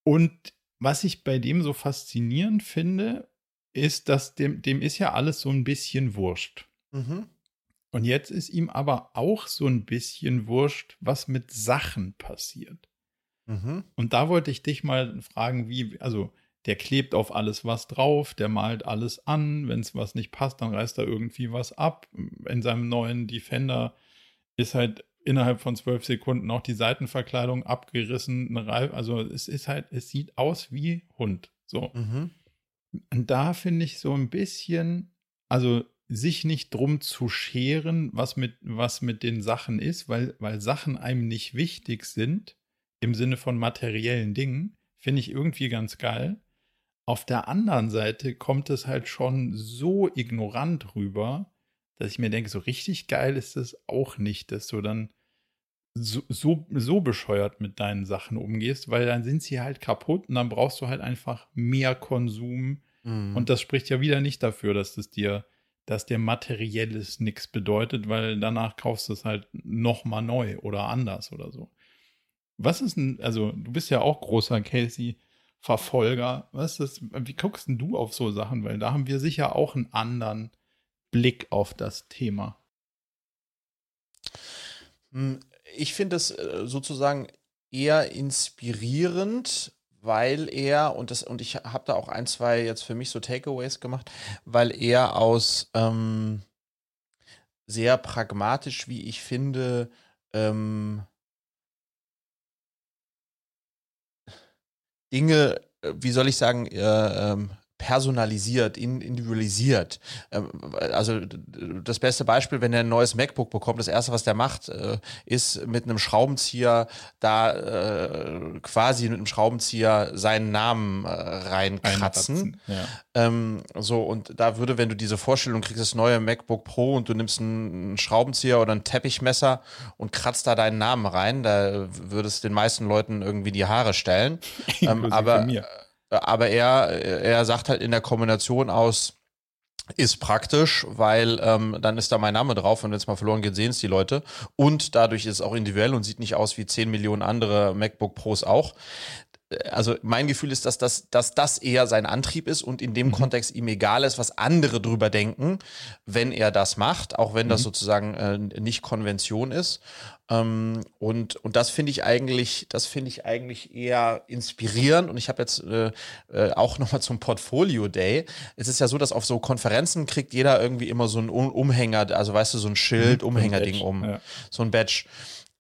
B: Und was ich bei dem so faszinierend finde, ist, dass dem, dem ist ja alles so ein bisschen wurscht. Mhm. Und jetzt ist ihm aber auch so ein bisschen wurscht, was mit Sachen passiert. Mhm. Und da wollte ich dich mal fragen, wie, also der klebt auf alles was drauf, der malt alles an, wenn es was nicht passt, dann reißt er irgendwie was ab. In seinem neuen Defender ist halt innerhalb von zwölf Sekunden auch die Seitenverkleidung abgerissen. Also es ist halt, es sieht aus wie Hund. So. Mhm. Und da finde ich so ein bisschen, also sich nicht drum zu scheren, was mit, was mit den Sachen ist, weil, weil Sachen einem nicht wichtig sind, im Sinne von materiellen Dingen, finde ich irgendwie ganz geil. Auf der anderen Seite kommt es halt schon so ignorant rüber, dass ich mir denke, so richtig geil ist es auch nicht, dass du dann so, so, so bescheuert mit deinen Sachen umgehst, weil dann sind sie halt kaputt und dann brauchst du halt einfach mehr Konsum. Mhm. Und das spricht ja wieder nicht dafür, dass es dir, dass dir materielles nichts bedeutet, weil danach kaufst du es halt nochmal neu oder anders oder so. Was ist denn, also du bist ja auch großer Casey-Verfolger. Was ist, wie guckst denn du auf so Sachen? Weil da haben wir sicher auch einen anderen Blick auf das Thema.
A: Ich finde es äh, sozusagen eher inspirierend, weil er, und, das, und ich habe da auch ein, zwei jetzt für mich so Takeaways gemacht, weil er aus ähm, sehr pragmatisch, wie ich finde, ähm, Dinge, äh, wie soll ich sagen, äh, ähm, personalisiert, individualisiert. Ähm, also das beste Beispiel, wenn er ein neues MacBook bekommt, das erste, was der macht, äh, ist mit einem Schraubenzieher da äh, quasi mit einem Schraubenzieher seinen Namen äh, reinkratzen. Ja. Ähm, so, und da würde, wenn du diese Vorstellung kriegst, das neue MacBook Pro und du nimmst einen Schraubenzieher oder ein Teppichmesser und kratzt da deinen Namen rein, da würde es den meisten Leuten irgendwie die Haare stellen. ähm, aber mir aber er, er sagt halt in der Kombination aus, ist praktisch, weil ähm, dann ist da mein Name drauf und wenn es mal verloren geht, sehen es die Leute. Und dadurch ist es auch individuell und sieht nicht aus wie 10 Millionen andere MacBook Pros auch also mein Gefühl ist, dass das, dass das eher sein Antrieb ist und in dem mhm. Kontext ihm egal ist, was andere drüber denken, wenn er das macht, auch wenn mhm. das sozusagen äh, nicht Konvention ist. Ähm, und, und das finde ich eigentlich, das finde ich eigentlich eher inspirierend. Und ich habe jetzt äh, äh, auch nochmal zum Portfolio Day. Es ist ja so, dass auf so Konferenzen kriegt jeder irgendwie immer so einen Umhänger, also weißt du, so ein Schild, mhm, Umhängerding um, ja. so ein Badge.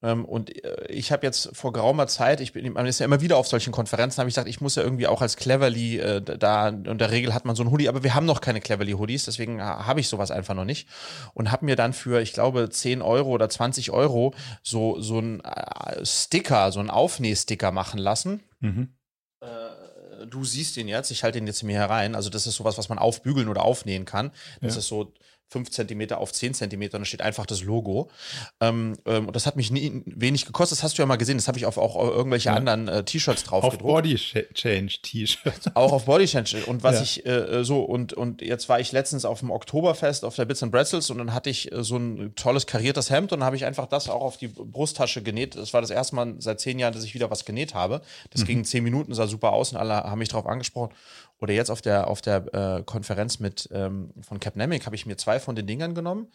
A: Ähm, und äh, ich habe jetzt vor geraumer Zeit, ich bin, man ist ja immer wieder auf solchen Konferenzen, habe ich gesagt, ich muss ja irgendwie auch als Cleverly äh, da, in der Regel hat man so ein Hoodie, aber wir haben noch keine Cleverly Hoodies, deswegen habe ich sowas einfach noch nicht. Und habe mir dann für, ich glaube, 10 Euro oder 20 Euro so, so ein äh, Sticker, so ein Aufnähsticker machen lassen. Mhm äh, du siehst ihn jetzt, ich halte ihn jetzt mir herein. Also, das ist sowas, was man aufbügeln oder aufnähen kann. Das ja. ist so 5 cm auf 10 cm und da steht einfach das Logo. Ähm, ähm, und das hat mich nie, wenig gekostet. Das hast du ja mal gesehen. Das habe ich auf auch irgendwelche ja. anderen äh, T-Shirts drauf
B: auf
A: gedruckt.
B: Body Change T-Shirts.
A: Auch auf Body Change. Und was ja. ich äh, so und und jetzt war ich letztens auf dem Oktoberfest auf der Bits and Bretzels und dann hatte ich äh, so ein tolles kariertes Hemd und dann habe ich einfach das auch auf die Brusttasche genäht. Das war das erste Mal seit zehn Jahren, dass ich wieder was genäht habe. Das mhm. ging zehn Minuten, sah super aus und alle haben mich darauf angesprochen. Oder jetzt auf der, auf der äh, Konferenz mit ähm, von Capnemic habe ich mir zwei von den Dingern genommen,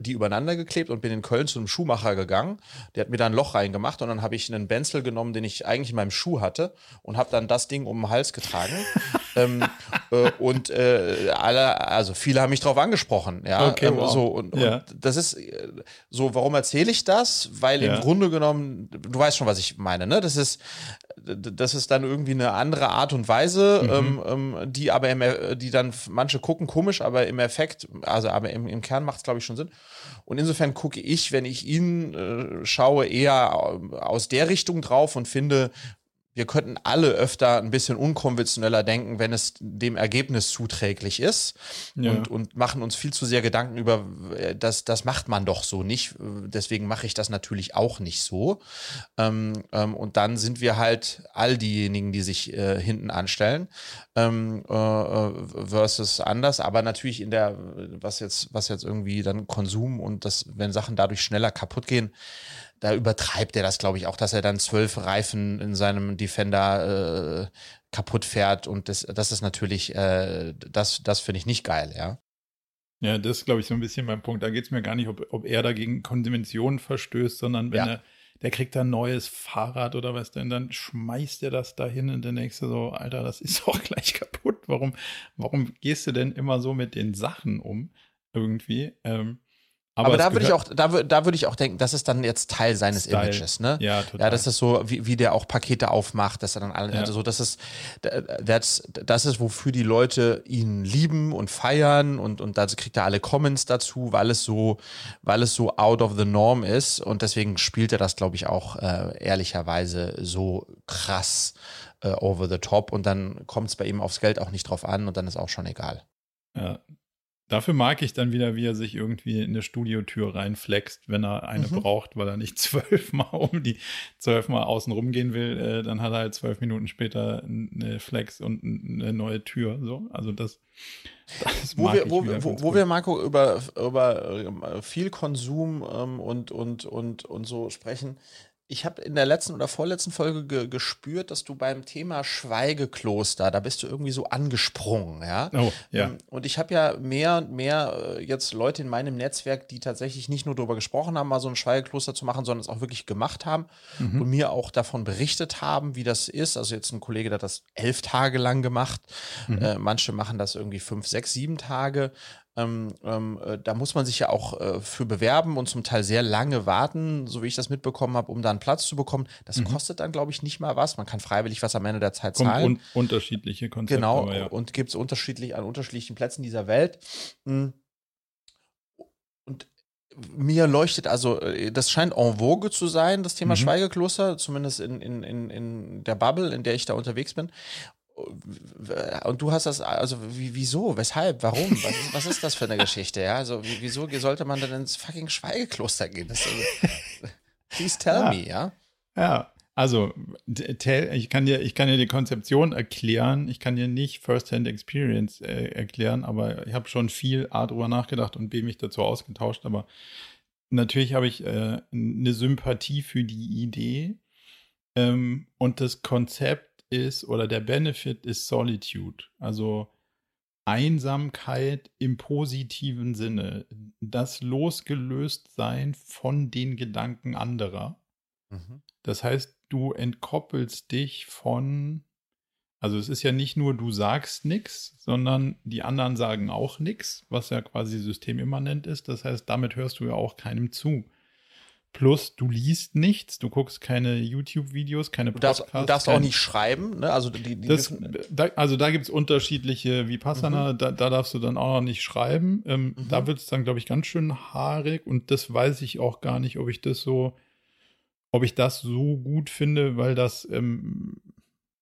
A: die übereinander geklebt und bin in Köln zu einem Schuhmacher gegangen. Der hat mir da ein Loch reingemacht und dann habe ich einen Benzel genommen, den ich eigentlich in meinem Schuh hatte und habe dann das Ding um den Hals getragen. ähm, äh, und äh, alle, also viele haben mich darauf angesprochen, ja.
B: Okay,
A: ähm,
B: wow.
A: so, und,
B: Ja.
A: und das ist äh, so, warum erzähle ich das? Weil
B: Ja.
A: im Grunde genommen, du weißt schon, was ich meine, ne? Das ist, das ist dann irgendwie eine andere Art und Weise,
B: Mhm.
A: ähm, ähm, die aber im, die dann manche gucken komisch, aber im Effekt, also aber im, im Kern macht es, glaube ich, schon Sinn. Und insofern gucke ich, wenn ich ihn äh, schaue, eher äh, aus der Richtung drauf und finde, wir könnten alle öfter ein bisschen unkonventioneller denken, wenn es dem Ergebnis zuträglich ist
B: Ja.
A: und, und machen uns viel zu sehr Gedanken über, äh, das, das macht man doch so nicht. Äh, Deswegen mache ich das natürlich auch nicht so. Ähm, ähm, und dann sind wir halt all diejenigen, die sich äh, hinten anstellen ähm, äh, äh, versus anders. Aber natürlich in der, was jetzt, was jetzt irgendwie dann Konsum und das, wenn Sachen dadurch schneller kaputt gehen, da übertreibt er das, glaube ich, auch, dass er dann zwölf Reifen in seinem Defender äh, kaputt fährt. Und das, das ist natürlich, äh, das, das finde ich nicht geil, ja.
B: Ja, das ist, glaube ich, so ein bisschen mein Punkt. Da geht es mir gar nicht, ob, ob er dagegen Konventionen verstößt, sondern wenn
A: Ja.
B: er, der kriegt ein neues Fahrrad oder was denn, dann schmeißt er das dahin und denkst du so, Alter, das ist doch gleich kaputt. Warum, warum gehst du denn immer so mit den Sachen um? Irgendwie. Ähm,
A: Aber,
B: es
A: da würde ich auch, da, da würde ich auch denken, das ist dann jetzt Teil seines
B: Style.
A: Images, ne?
B: Ja, total.
A: Ja, das ist so, wie, wie der auch Pakete aufmacht, dass er dann alle,
B: Ja.
A: also so, das ist, das, das ist, wofür die Leute ihn lieben und feiern und, und da kriegt er alle Comments dazu, weil es so, weil es so out of the norm ist und deswegen spielt er das, glaube ich, auch äh, ehrlicherweise so krass äh, over the top und dann kommt es bei ihm aufs Geld auch nicht drauf an und dann ist auch schon egal.
B: Ja. Dafür mag ich dann wieder, wie er sich irgendwie in eine Studiotür reinflext, wenn er eine
A: Mhm.
B: braucht, weil er nicht zwölfmal um die zwölfmal außen rumgehen will. Äh, dann hat er halt zwölf Minuten später eine Flex und eine neue Tür. So, also das, das
A: Wo wir, wo, wo, wo wir, Marco, über, über ähm, viel Konsum ähm, und, und, und, und so sprechen. Ich habe in der letzten oder vorletzten Folge ge gespürt, dass du beim Thema Schweigekloster, da bist du irgendwie so angesprungen, ja.
B: Oh, ja.
A: Ähm, Und ich habe ja mehr und mehr äh, jetzt Leute in meinem Netzwerk, die tatsächlich nicht nur darüber gesprochen haben, mal so ein Schweigekloster zu machen, sondern es auch wirklich gemacht haben
B: Mhm.
A: und mir auch davon berichtet haben, wie das ist. Also jetzt ein Kollege, der hat das elf Tage lang gemacht.
B: Mhm.
A: Äh, manche machen das irgendwie fünf, sechs, sieben Tage. Ähm, ähm, äh, da muss man sich ja auch äh, für bewerben und zum Teil sehr lange warten, so wie ich das mitbekommen habe, um da einen Platz zu bekommen. Das kostet dann, glaube ich, nicht mal was. Man kann freiwillig was am Ende der Zeit
B: Kommt
A: zahlen.
B: un unterschiedliche Konzepte.
A: Genau,
B: aber ja.
A: und gibt es unterschiedlich an unterschiedlichen Plätzen dieser Welt. Mm. Und mir leuchtet also, äh, das scheint en vogue zu sein, das Thema
B: Mhm.
A: Schweigekloster, zumindest in, in, in, in der Bubble, in der ich da unterwegs bin. Und du hast das, also wie, wieso, weshalb, warum, was ist, was ist das für eine Geschichte, ja? Also wie, wieso sollte man denn ins fucking Schweigekloster gehen? Das, also, please tell
B: Ja.
A: me, ja?
B: Ja, also ich kann dir, ich kann dir die Konzeption erklären. Ich kann dir nicht First-Hand Experience äh, erklären, aber ich habe schon viel A drüber nachgedacht und B mich dazu ausgetauscht. Aber natürlich habe ich äh, eine Sympathie für die Idee. Ähm, und das Konzept ist oder der Benefit ist Solitude. Also Einsamkeit im positiven Sinne. Das Losgelöstsein von den Gedanken anderer.
A: Mhm.
B: Das heißt, du entkoppelst dich von, also es ist ja nicht nur du sagst nichts, sondern die anderen sagen auch nichts, was ja quasi systemimmanent ist. Das heißt, damit hörst du ja auch keinem zu. Plus, du liest nichts, du guckst keine YouTube-Videos, keine
A: Du darfst,
B: Podcasts.
A: du darfst auch
B: kein-
A: nicht schreiben, ne? Also die, die
B: das, da, also da gibt es unterschiedliche Vipassana, da, da darfst du dann auch noch nicht schreiben. Ähm,
A: Mhm.
B: Da wird es dann, glaube ich, ganz schön haarig und das weiß ich auch gar nicht, ob ich das so, ob ich das so gut finde, weil das ähm,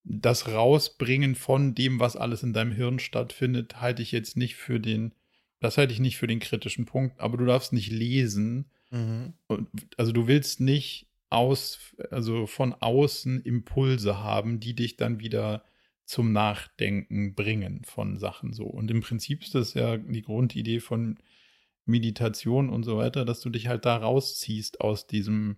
B: das Rausbringen von dem, was alles in deinem Hirn stattfindet, halte ich jetzt nicht für den, das halte ich nicht für den kritischen Punkt, aber du darfst nicht lesen.
A: Mhm.
B: Und, also du willst nicht aus, also von außen Impulse haben, die dich dann wieder zum Nachdenken bringen von Sachen so. Und im Prinzip ist das ja die Grundidee von Meditation und so weiter, dass du dich halt da rausziehst aus diesem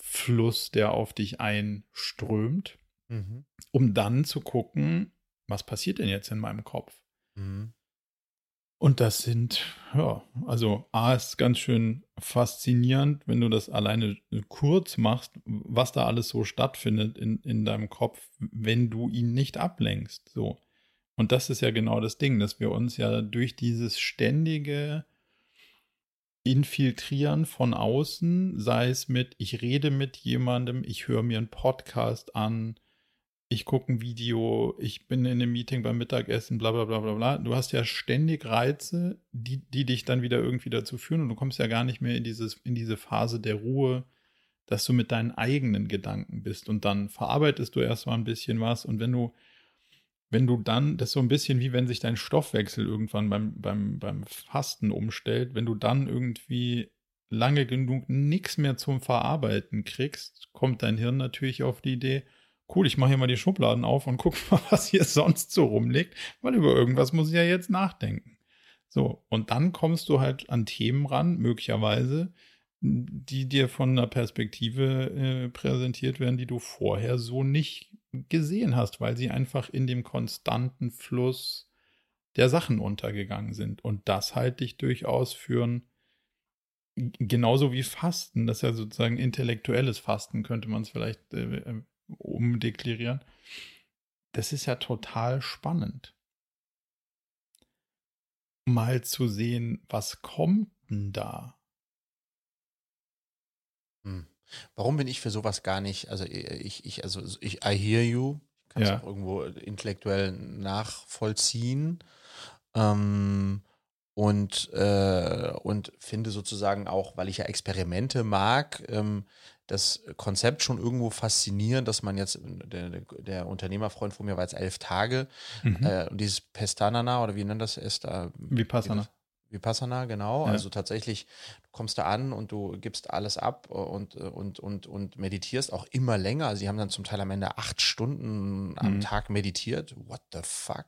B: Fluss, der auf dich einströmt,
A: Mhm.
B: um dann zu gucken, was passiert denn jetzt in meinem Kopf?
A: Mhm.
B: Und das sind, ja, also A ist ganz schön faszinierend, wenn du das alleine kurz machst, was da alles so stattfindet in, in deinem Kopf, wenn du ihn nicht ablenkst. So. Und das ist ja genau das Ding, dass wir uns ja durch dieses ständige Infiltrieren von außen, sei es mit, ich rede mit jemandem, ich höre mir einen Podcast an, ich gucke ein Video, ich bin in einem Meeting beim Mittagessen, bla bla bla bla bla. Du hast ja ständig Reize, die, die dich dann wieder irgendwie dazu führen und du kommst ja gar nicht mehr in, dieses, in diese Phase der Ruhe, dass du mit deinen eigenen Gedanken bist und dann verarbeitest du erstmal ein bisschen was und wenn du, wenn du dann, das ist so ein bisschen wie wenn sich dein Stoffwechsel irgendwann beim, beim, beim Fasten umstellt, wenn du dann irgendwie lange genug nichts mehr zum Verarbeiten kriegst, kommt dein Hirn natürlich auf die Idee, cool, ich mache hier mal die Schubladen auf und guck mal, was hier sonst so rumliegt, weil über irgendwas muss ich ja jetzt nachdenken. So, und dann kommst du halt an Themen ran, möglicherweise, die dir von einer Perspektive äh, präsentiert werden, die du vorher so nicht gesehen hast, weil sie einfach in dem konstanten Fluss der Sachen untergegangen sind. Und das halte ich durchaus für ein, genauso wie Fasten, das ist ja sozusagen intellektuelles Fasten, könnte man es vielleicht äh, äh umdeklarieren. Das ist ja total spannend. Mal zu sehen, was kommt denn da?
A: Hm. Warum bin ich für sowas gar nicht, also ich, ich, also ich, I hear you, kann es ja. auch irgendwo intellektuell nachvollziehen. Ähm, und, äh, und finde sozusagen auch, weil ich ja Experimente mag, ähm, das Konzept schon irgendwo faszinierend, dass man jetzt, der, der Unternehmerfreund von mir war jetzt elf Tage, mhm. äh, und dieses Pestanana oder wie nennt das es da?
B: Vipassana.
A: Vipassana, genau. Ja. Also tatsächlich, du kommst da an und du gibst alles ab und, und, und, und meditierst auch immer länger. Also, sie haben dann zum Teil am Ende acht Stunden am mhm. Tag meditiert. What the fuck?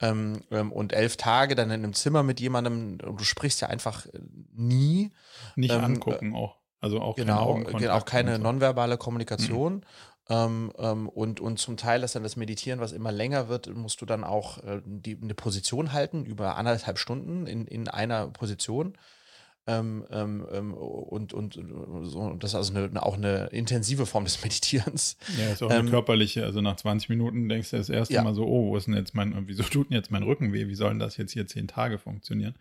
A: Ähm, ähm, und elf Tage dann in einem Zimmer mit jemandem und du sprichst ja einfach äh, nie.
B: Nicht ähm, angucken auch. Also auch
A: genau, keine auch keine so. nonverbale Kommunikation. Mhm. Ähm, ähm, und, und zum Teil ist dann das Meditieren, was immer länger wird, musst du dann auch äh, die, eine Position halten, über anderthalb Stunden in, in einer Position. Ähm, ähm, ähm und, und, so, das ist also eine, auch eine intensive Form des Meditierens.
B: Ja, ist auch eine ähm, körperliche, also nach 20 Minuten denkst du das erste ja. Mal so, oh, wo ist denn jetzt mein, wieso tut denn jetzt mein Rücken weh? Wie soll denn das jetzt hier zehn Tage funktionieren?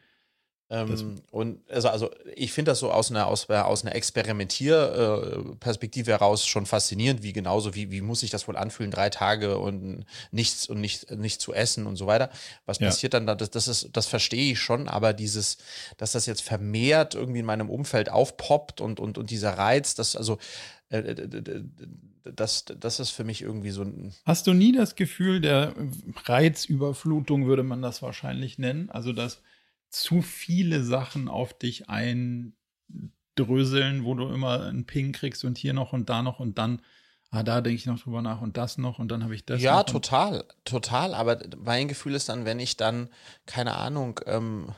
A: Ähm, und also, also ich finde das so aus einer, aus, aus einer Experimentierperspektive heraus schon faszinierend, wie genauso, wie, wie muss sich das wohl anfühlen, drei Tage und nichts und nicht, nicht zu essen und so weiter. Was ja. passiert dann da? Das, das, ist, das verstehe ich schon, aber dieses, dass das jetzt vermehrt irgendwie in meinem Umfeld aufpoppt und, und, und dieser Reiz, das, also äh, das, das ist für mich irgendwie so ein.
B: Hast du nie das Gefühl der Reizüberflutung, würde man das wahrscheinlich nennen? Also, dass zu viele Sachen auf dich eindröseln, wo du immer einen Ping kriegst und hier noch und da noch und dann, ah, da denke ich noch drüber nach und das noch und dann habe ich das.
A: Ja, total, total. Aber mein Gefühl ist dann, wenn ich dann, keine Ahnung, ähm,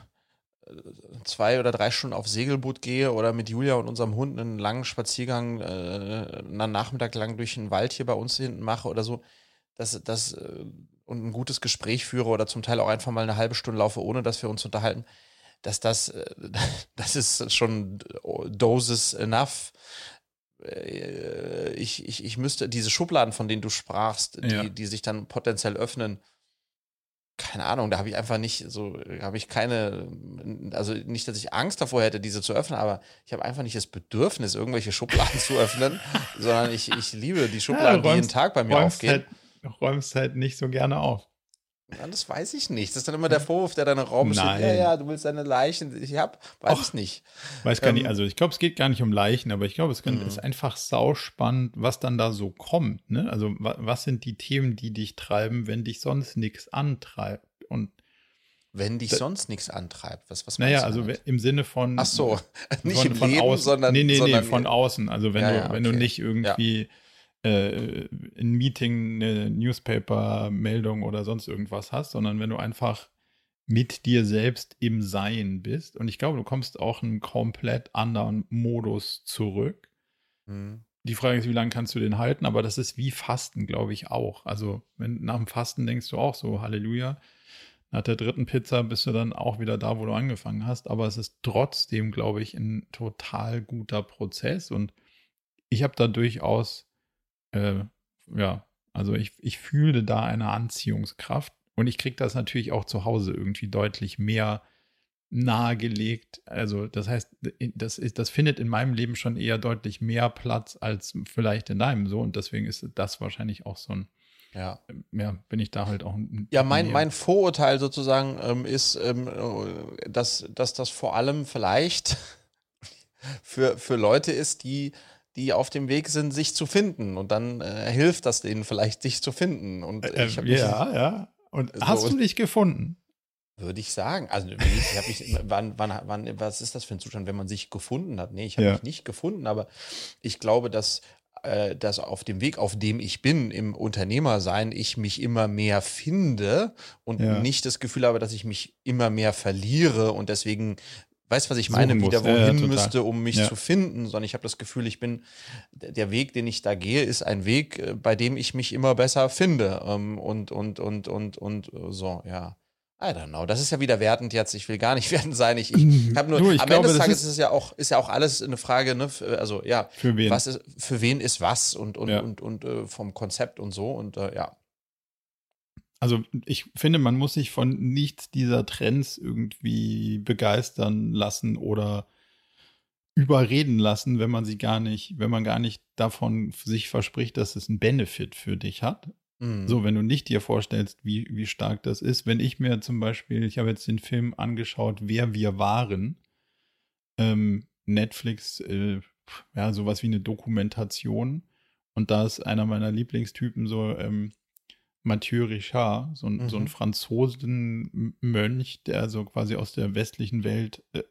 A: zwei oder drei Stunden auf Segelboot gehe oder mit Julia und unserem Hund einen langen Spaziergang äh, einen Nachmittag lang durch den Wald hier bei uns hinten mache oder so, das, das äh, und ein gutes Gespräch führe oder zum Teil auch einfach mal eine halbe Stunde laufe, ohne dass wir uns unterhalten, dass das, äh, das ist schon Doses enough. Äh, ich, ich, ich müsste diese Schubladen, von denen du sprachst, die, ja. die sich dann potenziell öffnen, keine Ahnung, da habe ich einfach nicht so, habe ich keine, also nicht, dass ich Angst davor hätte, diese zu öffnen, aber ich habe einfach nicht das Bedürfnis, irgendwelche Schubladen zu öffnen, sondern ich, ich liebe die Schubladen, ja, räumst, die jeden Tag bei mir aufgehen. Halt
B: räumst halt nicht so gerne auf.
A: Ja, das weiß ich nicht. Das ist dann immer der Vorwurf, der im Raum steht. Ja, ja, du willst deine Leichen. Ich hab, weiß ich nicht.
B: Weiß gar ähm, nicht. Also ich glaube, es geht gar nicht um Leichen, aber ich glaube, es kann, ist mhm. einfach sauspannend, was dann da so kommt. Ne? Also was sind die Themen, die dich treiben, wenn dich sonst nichts antreibt? Und
A: wenn dich sonst nichts antreibt, was, was
B: Naja, also im Sinne von.
A: Ach so, nicht
B: von,
A: im
B: von
A: Leben,
B: außen,
A: sondern.
B: Nee, nee,
A: sondern
B: nee, von außen. Also wenn ja, du, ja, okay. wenn du nicht irgendwie äh, ein Meeting, eine Newspaper-Meldung oder sonst irgendwas hast, sondern wenn du einfach mit dir selbst im Sein bist. Und ich glaube, du kommst auch in einen komplett anderen Modus zurück. Mhm. Die Frage ist, wie lange kannst du den halten? Aber das ist wie Fasten, glaube ich, auch. Also, wenn nach dem Fasten denkst du auch so, Halleluja. Nach der dritten Pizza bist du dann auch wieder da, wo du angefangen hast. Aber es ist trotzdem, glaube ich, ein total guter Prozess. Und ich habe da durchaus äh, ja, also ich, ich fühle da eine Anziehungskraft Und ich kriege das natürlich auch zu Hause irgendwie deutlich mehr nahegelegt. Also das heißt, das, ist, das findet in meinem Leben schon eher deutlich mehr Platz als vielleicht in deinem so. Und deswegen ist das wahrscheinlich auch so ein, ja, ja bin ich da halt auch ein.
A: Ja, mein, mein Vorurteil sozusagen ähm, ist, ähm, dass, dass das vor allem vielleicht für, für Leute ist, die die auf dem Weg sind, sich zu finden. Und dann äh, hilft das denen vielleicht, sich zu finden. Und
B: äh, ja, ja. Und so hast du dich gefunden?
A: Würde ich sagen. Also ich, ich mich, wann, wann, wann, was ist das für ein Zustand, wenn man sich gefunden hat? Nee, ich habe ja. mich nicht gefunden, aber ich glaube, dass, äh, dass auf dem Weg, auf dem ich bin, im Unternehmersein, ich mich immer mehr finde und ja. nicht das Gefühl habe, dass ich mich immer mehr verliere und deswegen Weißt du, was ich meine? Wieder wohin ja, müsste, um mich ja. zu finden, sondern ich habe das Gefühl, ich bin, der Weg, den ich da gehe, ist ein Weg, äh, bei dem ich mich immer besser finde. Ähm, und, und, und, und, und so, ja. I don't know. Das ist ja wieder wertend jetzt. Ich will gar nicht wertend sein. Ich, ich habe nur, du, ich am glaube, Ende des Tages ist, ist es ja auch, ist ja auch alles eine Frage, ne? Also ja,
B: für wen?
A: Was ist, für wen ist was und, und, ja. und, und, und äh, vom Konzept und so. Und äh, ja.
B: Also ich finde, man muss sich von nichts dieser Trends irgendwie begeistern lassen oder überreden lassen, wenn man sie gar nicht, wenn man gar nicht davon sich verspricht, dass es einen Benefit für dich hat. Mhm. So, wenn du nicht dir vorstellst, wie, wie stark das ist. Wenn ich mir zum Beispiel, ich habe jetzt den Film angeschaut, Wer wir waren, ähm, Netflix, äh, ja, sowas wie eine Dokumentation. Und da ist einer meiner Lieblingstypen so ähm, Mathieu Richard, so ein, mhm. so ein mhm. Franzosenmönch, der so quasi aus der westlichen Welt, äh,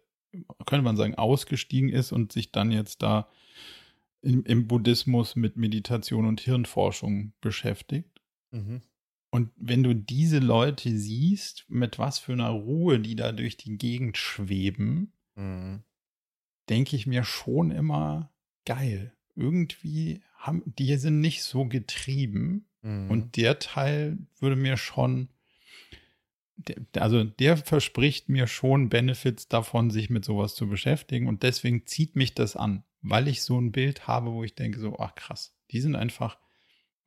B: könnte man sagen, ausgestiegen ist und sich dann jetzt da im, im Buddhismus mit Meditation und Hirnforschung beschäftigt. Mhm. Und wenn du diese Leute siehst, mit was für einer Ruhe die da durch die Gegend schweben, mhm. denke ich mir schon immer geil. Irgendwie haben die sind nicht so getrieben. Mhm. Und der Teil würde mir schon, also der verspricht mir schon Benefits davon, sich mit sowas zu beschäftigen. Und deswegen zieht mich das an, weil ich so ein Bild habe, wo ich denke, so, ach krass, die sind einfach,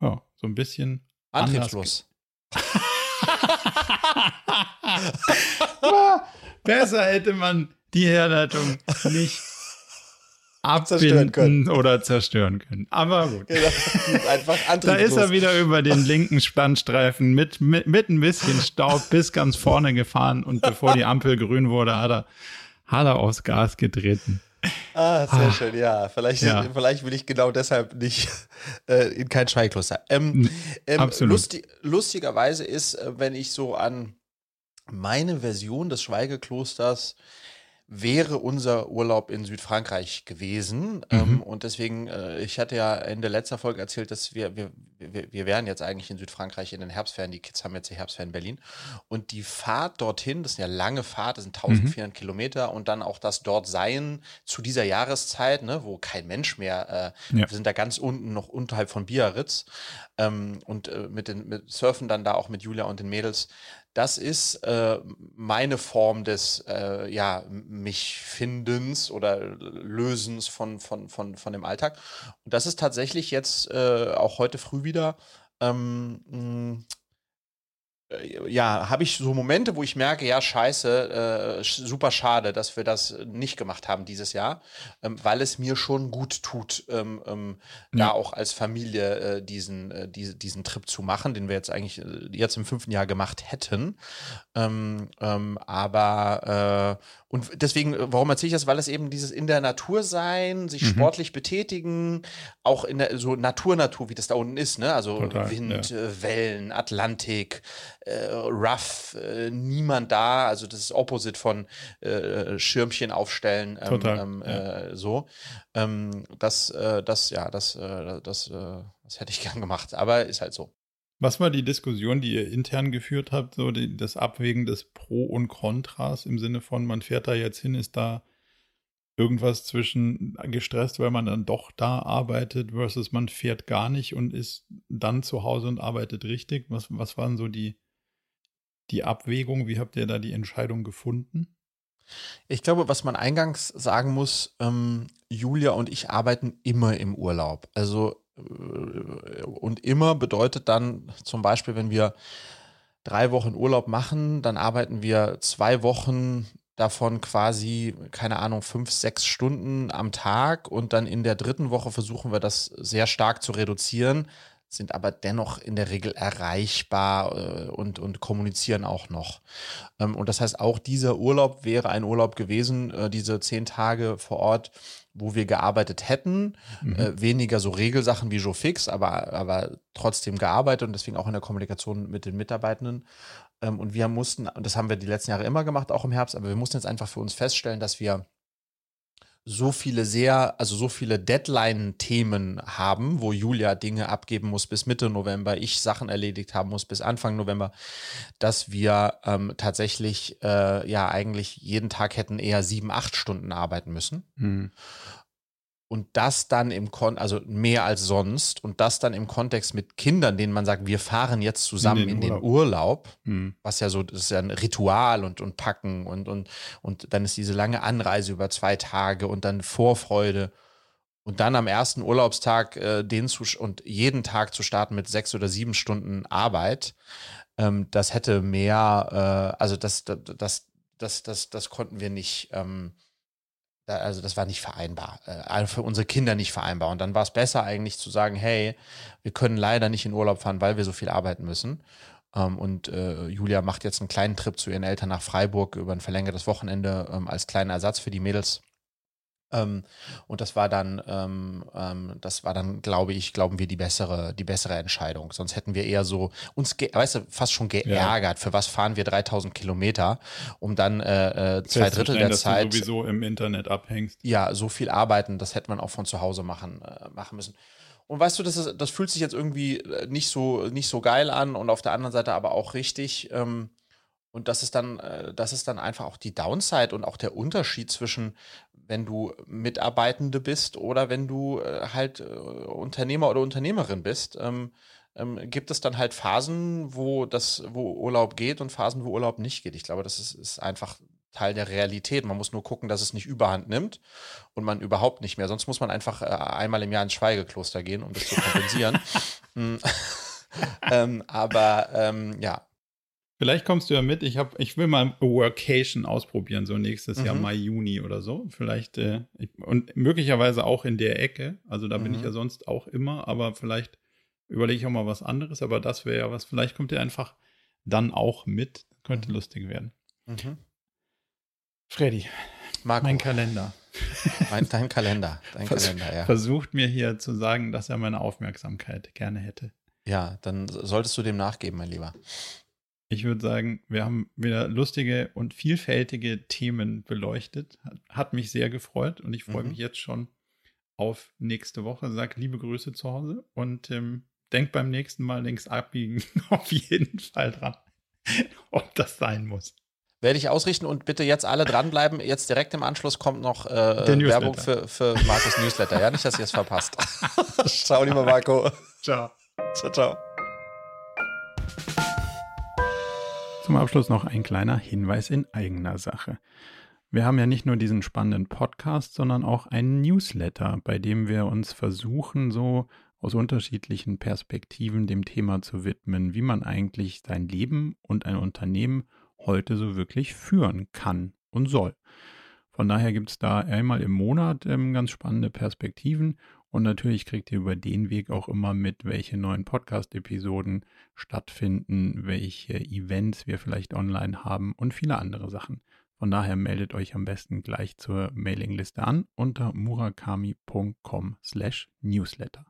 B: ja, so ein bisschen
A: Antriebslos.
B: Besser hätte man die Herleitung nicht abbinden können. oder zerstören können. Aber gut. Genau, da ist er wieder über den linken Spannstreifen mit, mit, mit ein bisschen Staub bis ganz vorne gefahren und bevor die Ampel grün wurde, hat er, hat er aufs Gas getreten.
A: Ah, sehr ah. schön, ja. Vielleicht, ja. vielleicht will ich genau deshalb nicht äh, in kein Schweigkloster. Ähm, ähm, Absolut. Lustig, lustigerweise ist, äh, wenn ich so an meine Version des Schweigeklosters wäre unser Urlaub in Südfrankreich gewesen. Mhm. Ähm, und deswegen, äh, ich hatte ja in der letzten Folge erzählt, dass wir, wir, wir, wir wären jetzt eigentlich in Südfrankreich in den Herbstferien. Die Kids haben jetzt die Herbstferien in Berlin. Und die Fahrt dorthin, das ist eine lange Fahrt, das sind 1400 mhm. Kilometer. Und dann auch das dort sein zu dieser Jahreszeit, ne, wo kein Mensch mehr, äh, ja. wir sind da ganz unten noch unterhalb von Biarritz. Ähm, und äh, mit den mit Surfen dann da auch mit Julia und den Mädels das ist äh, meine Form des äh, ja, mich Findens oder Lösens von, von, von, von dem Alltag. Und das ist tatsächlich jetzt äh, auch heute früh wieder ähm, äh, ja, habe ich so Momente, wo ich merke, ja, scheiße, äh, super schade, dass wir das nicht gemacht haben dieses Jahr, ähm, weil es mir schon gut tut, ähm, ähm, ja. da auch als Familie äh, diesen, äh, diese, diesen Trip zu machen, den wir jetzt eigentlich äh, jetzt im fünften Jahr gemacht hätten. Ähm, ähm, aber äh, und deswegen, warum erzähle ich das? Weil es eben dieses in der Natur sein, sich mhm. sportlich betätigen, auch in der so Natur-Natur, wie das da unten ist, ne? Also Total, Wind, ja. Wellen, Atlantik, äh, rough, äh, niemand da, also das ist Opposite von äh, Schirmchen aufstellen, ähm, Total, ähm, ja. Äh, so. Ähm, das, äh, das, ja, das, äh, das, das hätte ich gern gemacht, aber ist halt so.
B: Was war die Diskussion, die ihr intern geführt habt, so die, das Abwägen des Pro und Kontras im Sinne von, man fährt da jetzt hin, ist da irgendwas zwischen gestresst, weil man dann doch da arbeitet, versus man fährt gar nicht und ist dann zu Hause und arbeitet richtig? Was, was waren so die, die Abwägung? Wie habt ihr da die Entscheidung gefunden?
A: Ich glaube, was man eingangs sagen muss, ähm, Julia und ich arbeiten immer im Urlaub. Also und immer bedeutet dann zum Beispiel, wenn wir drei Wochen Urlaub machen, dann arbeiten wir zwei Wochen davon quasi, keine Ahnung, fünf, sechs Stunden am Tag und dann in der dritten Woche versuchen wir das sehr stark zu reduzieren, sind aber dennoch in der Regel erreichbar äh, und, und kommunizieren auch noch. Ähm, und das heißt, auch dieser Urlaub wäre ein Urlaub gewesen, äh, diese zehn Tage vor Ort, wo wir gearbeitet hätten. Mhm. Äh, weniger so Regelsachen wie Joe Fix, aber, aber trotzdem gearbeitet und deswegen auch in der Kommunikation mit den Mitarbeitenden. Ähm, und wir mussten, und das haben wir die letzten Jahre immer gemacht, auch im Herbst, aber wir mussten jetzt einfach für uns feststellen, dass wir so viele sehr, also so viele Deadline-Themen haben, wo Julia Dinge abgeben muss bis Mitte November, ich Sachen erledigt haben muss bis Anfang November, dass wir ähm, tatsächlich äh, ja eigentlich jeden Tag hätten eher sieben, acht Stunden arbeiten müssen. Mhm und das dann im Kon also mehr als sonst und das dann im Kontext mit Kindern, denen man sagt, wir fahren jetzt zusammen in den, in Urlaub, den Urlaub mhm. was ja so das ist ja ein Ritual und und packen und und und dann ist diese lange Anreise über zwei Tage und dann Vorfreude und dann am ersten Urlaubstag äh, den zu und jeden Tag zu starten mit sechs oder sieben Stunden Arbeit, ähm, das hätte mehr, äh, also das das das das das, das konnten wir nicht ähm, also das war nicht vereinbar, äh, für unsere Kinder nicht vereinbar. Und dann war es besser eigentlich zu sagen, hey, wir können leider nicht in Urlaub fahren, weil wir so viel arbeiten müssen. Ähm, und äh, Julia macht jetzt einen kleinen Trip zu ihren Eltern nach Freiburg über ein verlängertes Wochenende ähm, als kleinen Ersatz für die Mädels. Ähm, und das war dann, ähm, ähm, das war dann, glaube ich, glauben wir, die bessere, die bessere Entscheidung. Sonst hätten wir eher so uns, weißt du, fast schon geärgert. Ja. Für was fahren wir 3000 Kilometer, um dann äh, äh, zwei Drittel der dass Zeit.
B: Du sowieso im Internet abhängst.
A: Ja, so viel arbeiten, das hätte man auch von zu Hause machen, äh, machen müssen. Und weißt du, das, ist, das fühlt sich jetzt irgendwie äh, nicht so, nicht so geil an und auf der anderen Seite aber auch richtig. Ähm, und das ist dann, äh, das ist dann einfach auch die Downside und auch der Unterschied zwischen, wenn du Mitarbeitende bist oder wenn du äh, halt äh, Unternehmer oder Unternehmerin bist. Ähm, ähm, gibt es dann halt Phasen, wo das, wo Urlaub geht und Phasen, wo Urlaub nicht geht. Ich glaube, das ist, ist einfach Teil der Realität. Man muss nur gucken, dass es nicht überhand nimmt und man überhaupt nicht mehr. Sonst muss man einfach äh, einmal im Jahr ins Schweigekloster gehen, um das zu kompensieren. Mm. ähm, aber ähm, ja,
B: Vielleicht kommst du ja mit. Ich, hab, ich will mal Workation ausprobieren, so nächstes mhm. Jahr Mai, Juni oder so. Vielleicht, äh, ich, und möglicherweise auch in der Ecke. Also da mhm. bin ich mhm. ja sonst auch immer, aber vielleicht überlege ich auch mal was anderes. Aber das wäre ja was, vielleicht kommt ihr einfach dann auch mit. Könnte mhm. lustig werden. Mhm. Freddy, Marco. mein Kalender.
A: Mein, dein Kalender, dein Vers Kalender, ja.
B: Versucht mir hier zu sagen, dass er meine Aufmerksamkeit gerne hätte.
A: Ja, dann solltest du dem nachgeben, mein Lieber.
B: Ich würde sagen, wir haben wieder lustige und vielfältige Themen beleuchtet. Hat mich sehr gefreut und ich freue mhm. mich jetzt schon auf nächste Woche. Sag liebe Grüße zu Hause und ähm, denk beim nächsten Mal links abbiegen auf jeden Fall dran, ob das sein muss.
A: Werde ich ausrichten und bitte jetzt alle dranbleiben. Jetzt direkt im Anschluss kommt noch äh, Werbung für, für Markus Newsletter. Ja, nicht, dass ihr es verpasst. ciao, lieber Marco.
B: Ciao. Ciao, ciao. Zum Abschluss noch ein kleiner Hinweis in eigener Sache. Wir haben ja nicht nur diesen spannenden Podcast, sondern auch einen Newsletter, bei dem wir uns versuchen, so aus unterschiedlichen Perspektiven dem Thema zu widmen, wie man eigentlich sein Leben und ein Unternehmen heute so wirklich führen kann und soll. Von daher gibt es da einmal im Monat ähm, ganz spannende Perspektiven und natürlich kriegt ihr über den Weg auch immer mit, welche neuen Podcast-Episoden stattfinden, welche Events wir vielleicht online haben und viele andere Sachen. Von daher meldet euch am besten gleich zur Mailingliste an unter murakami.com/newsletter.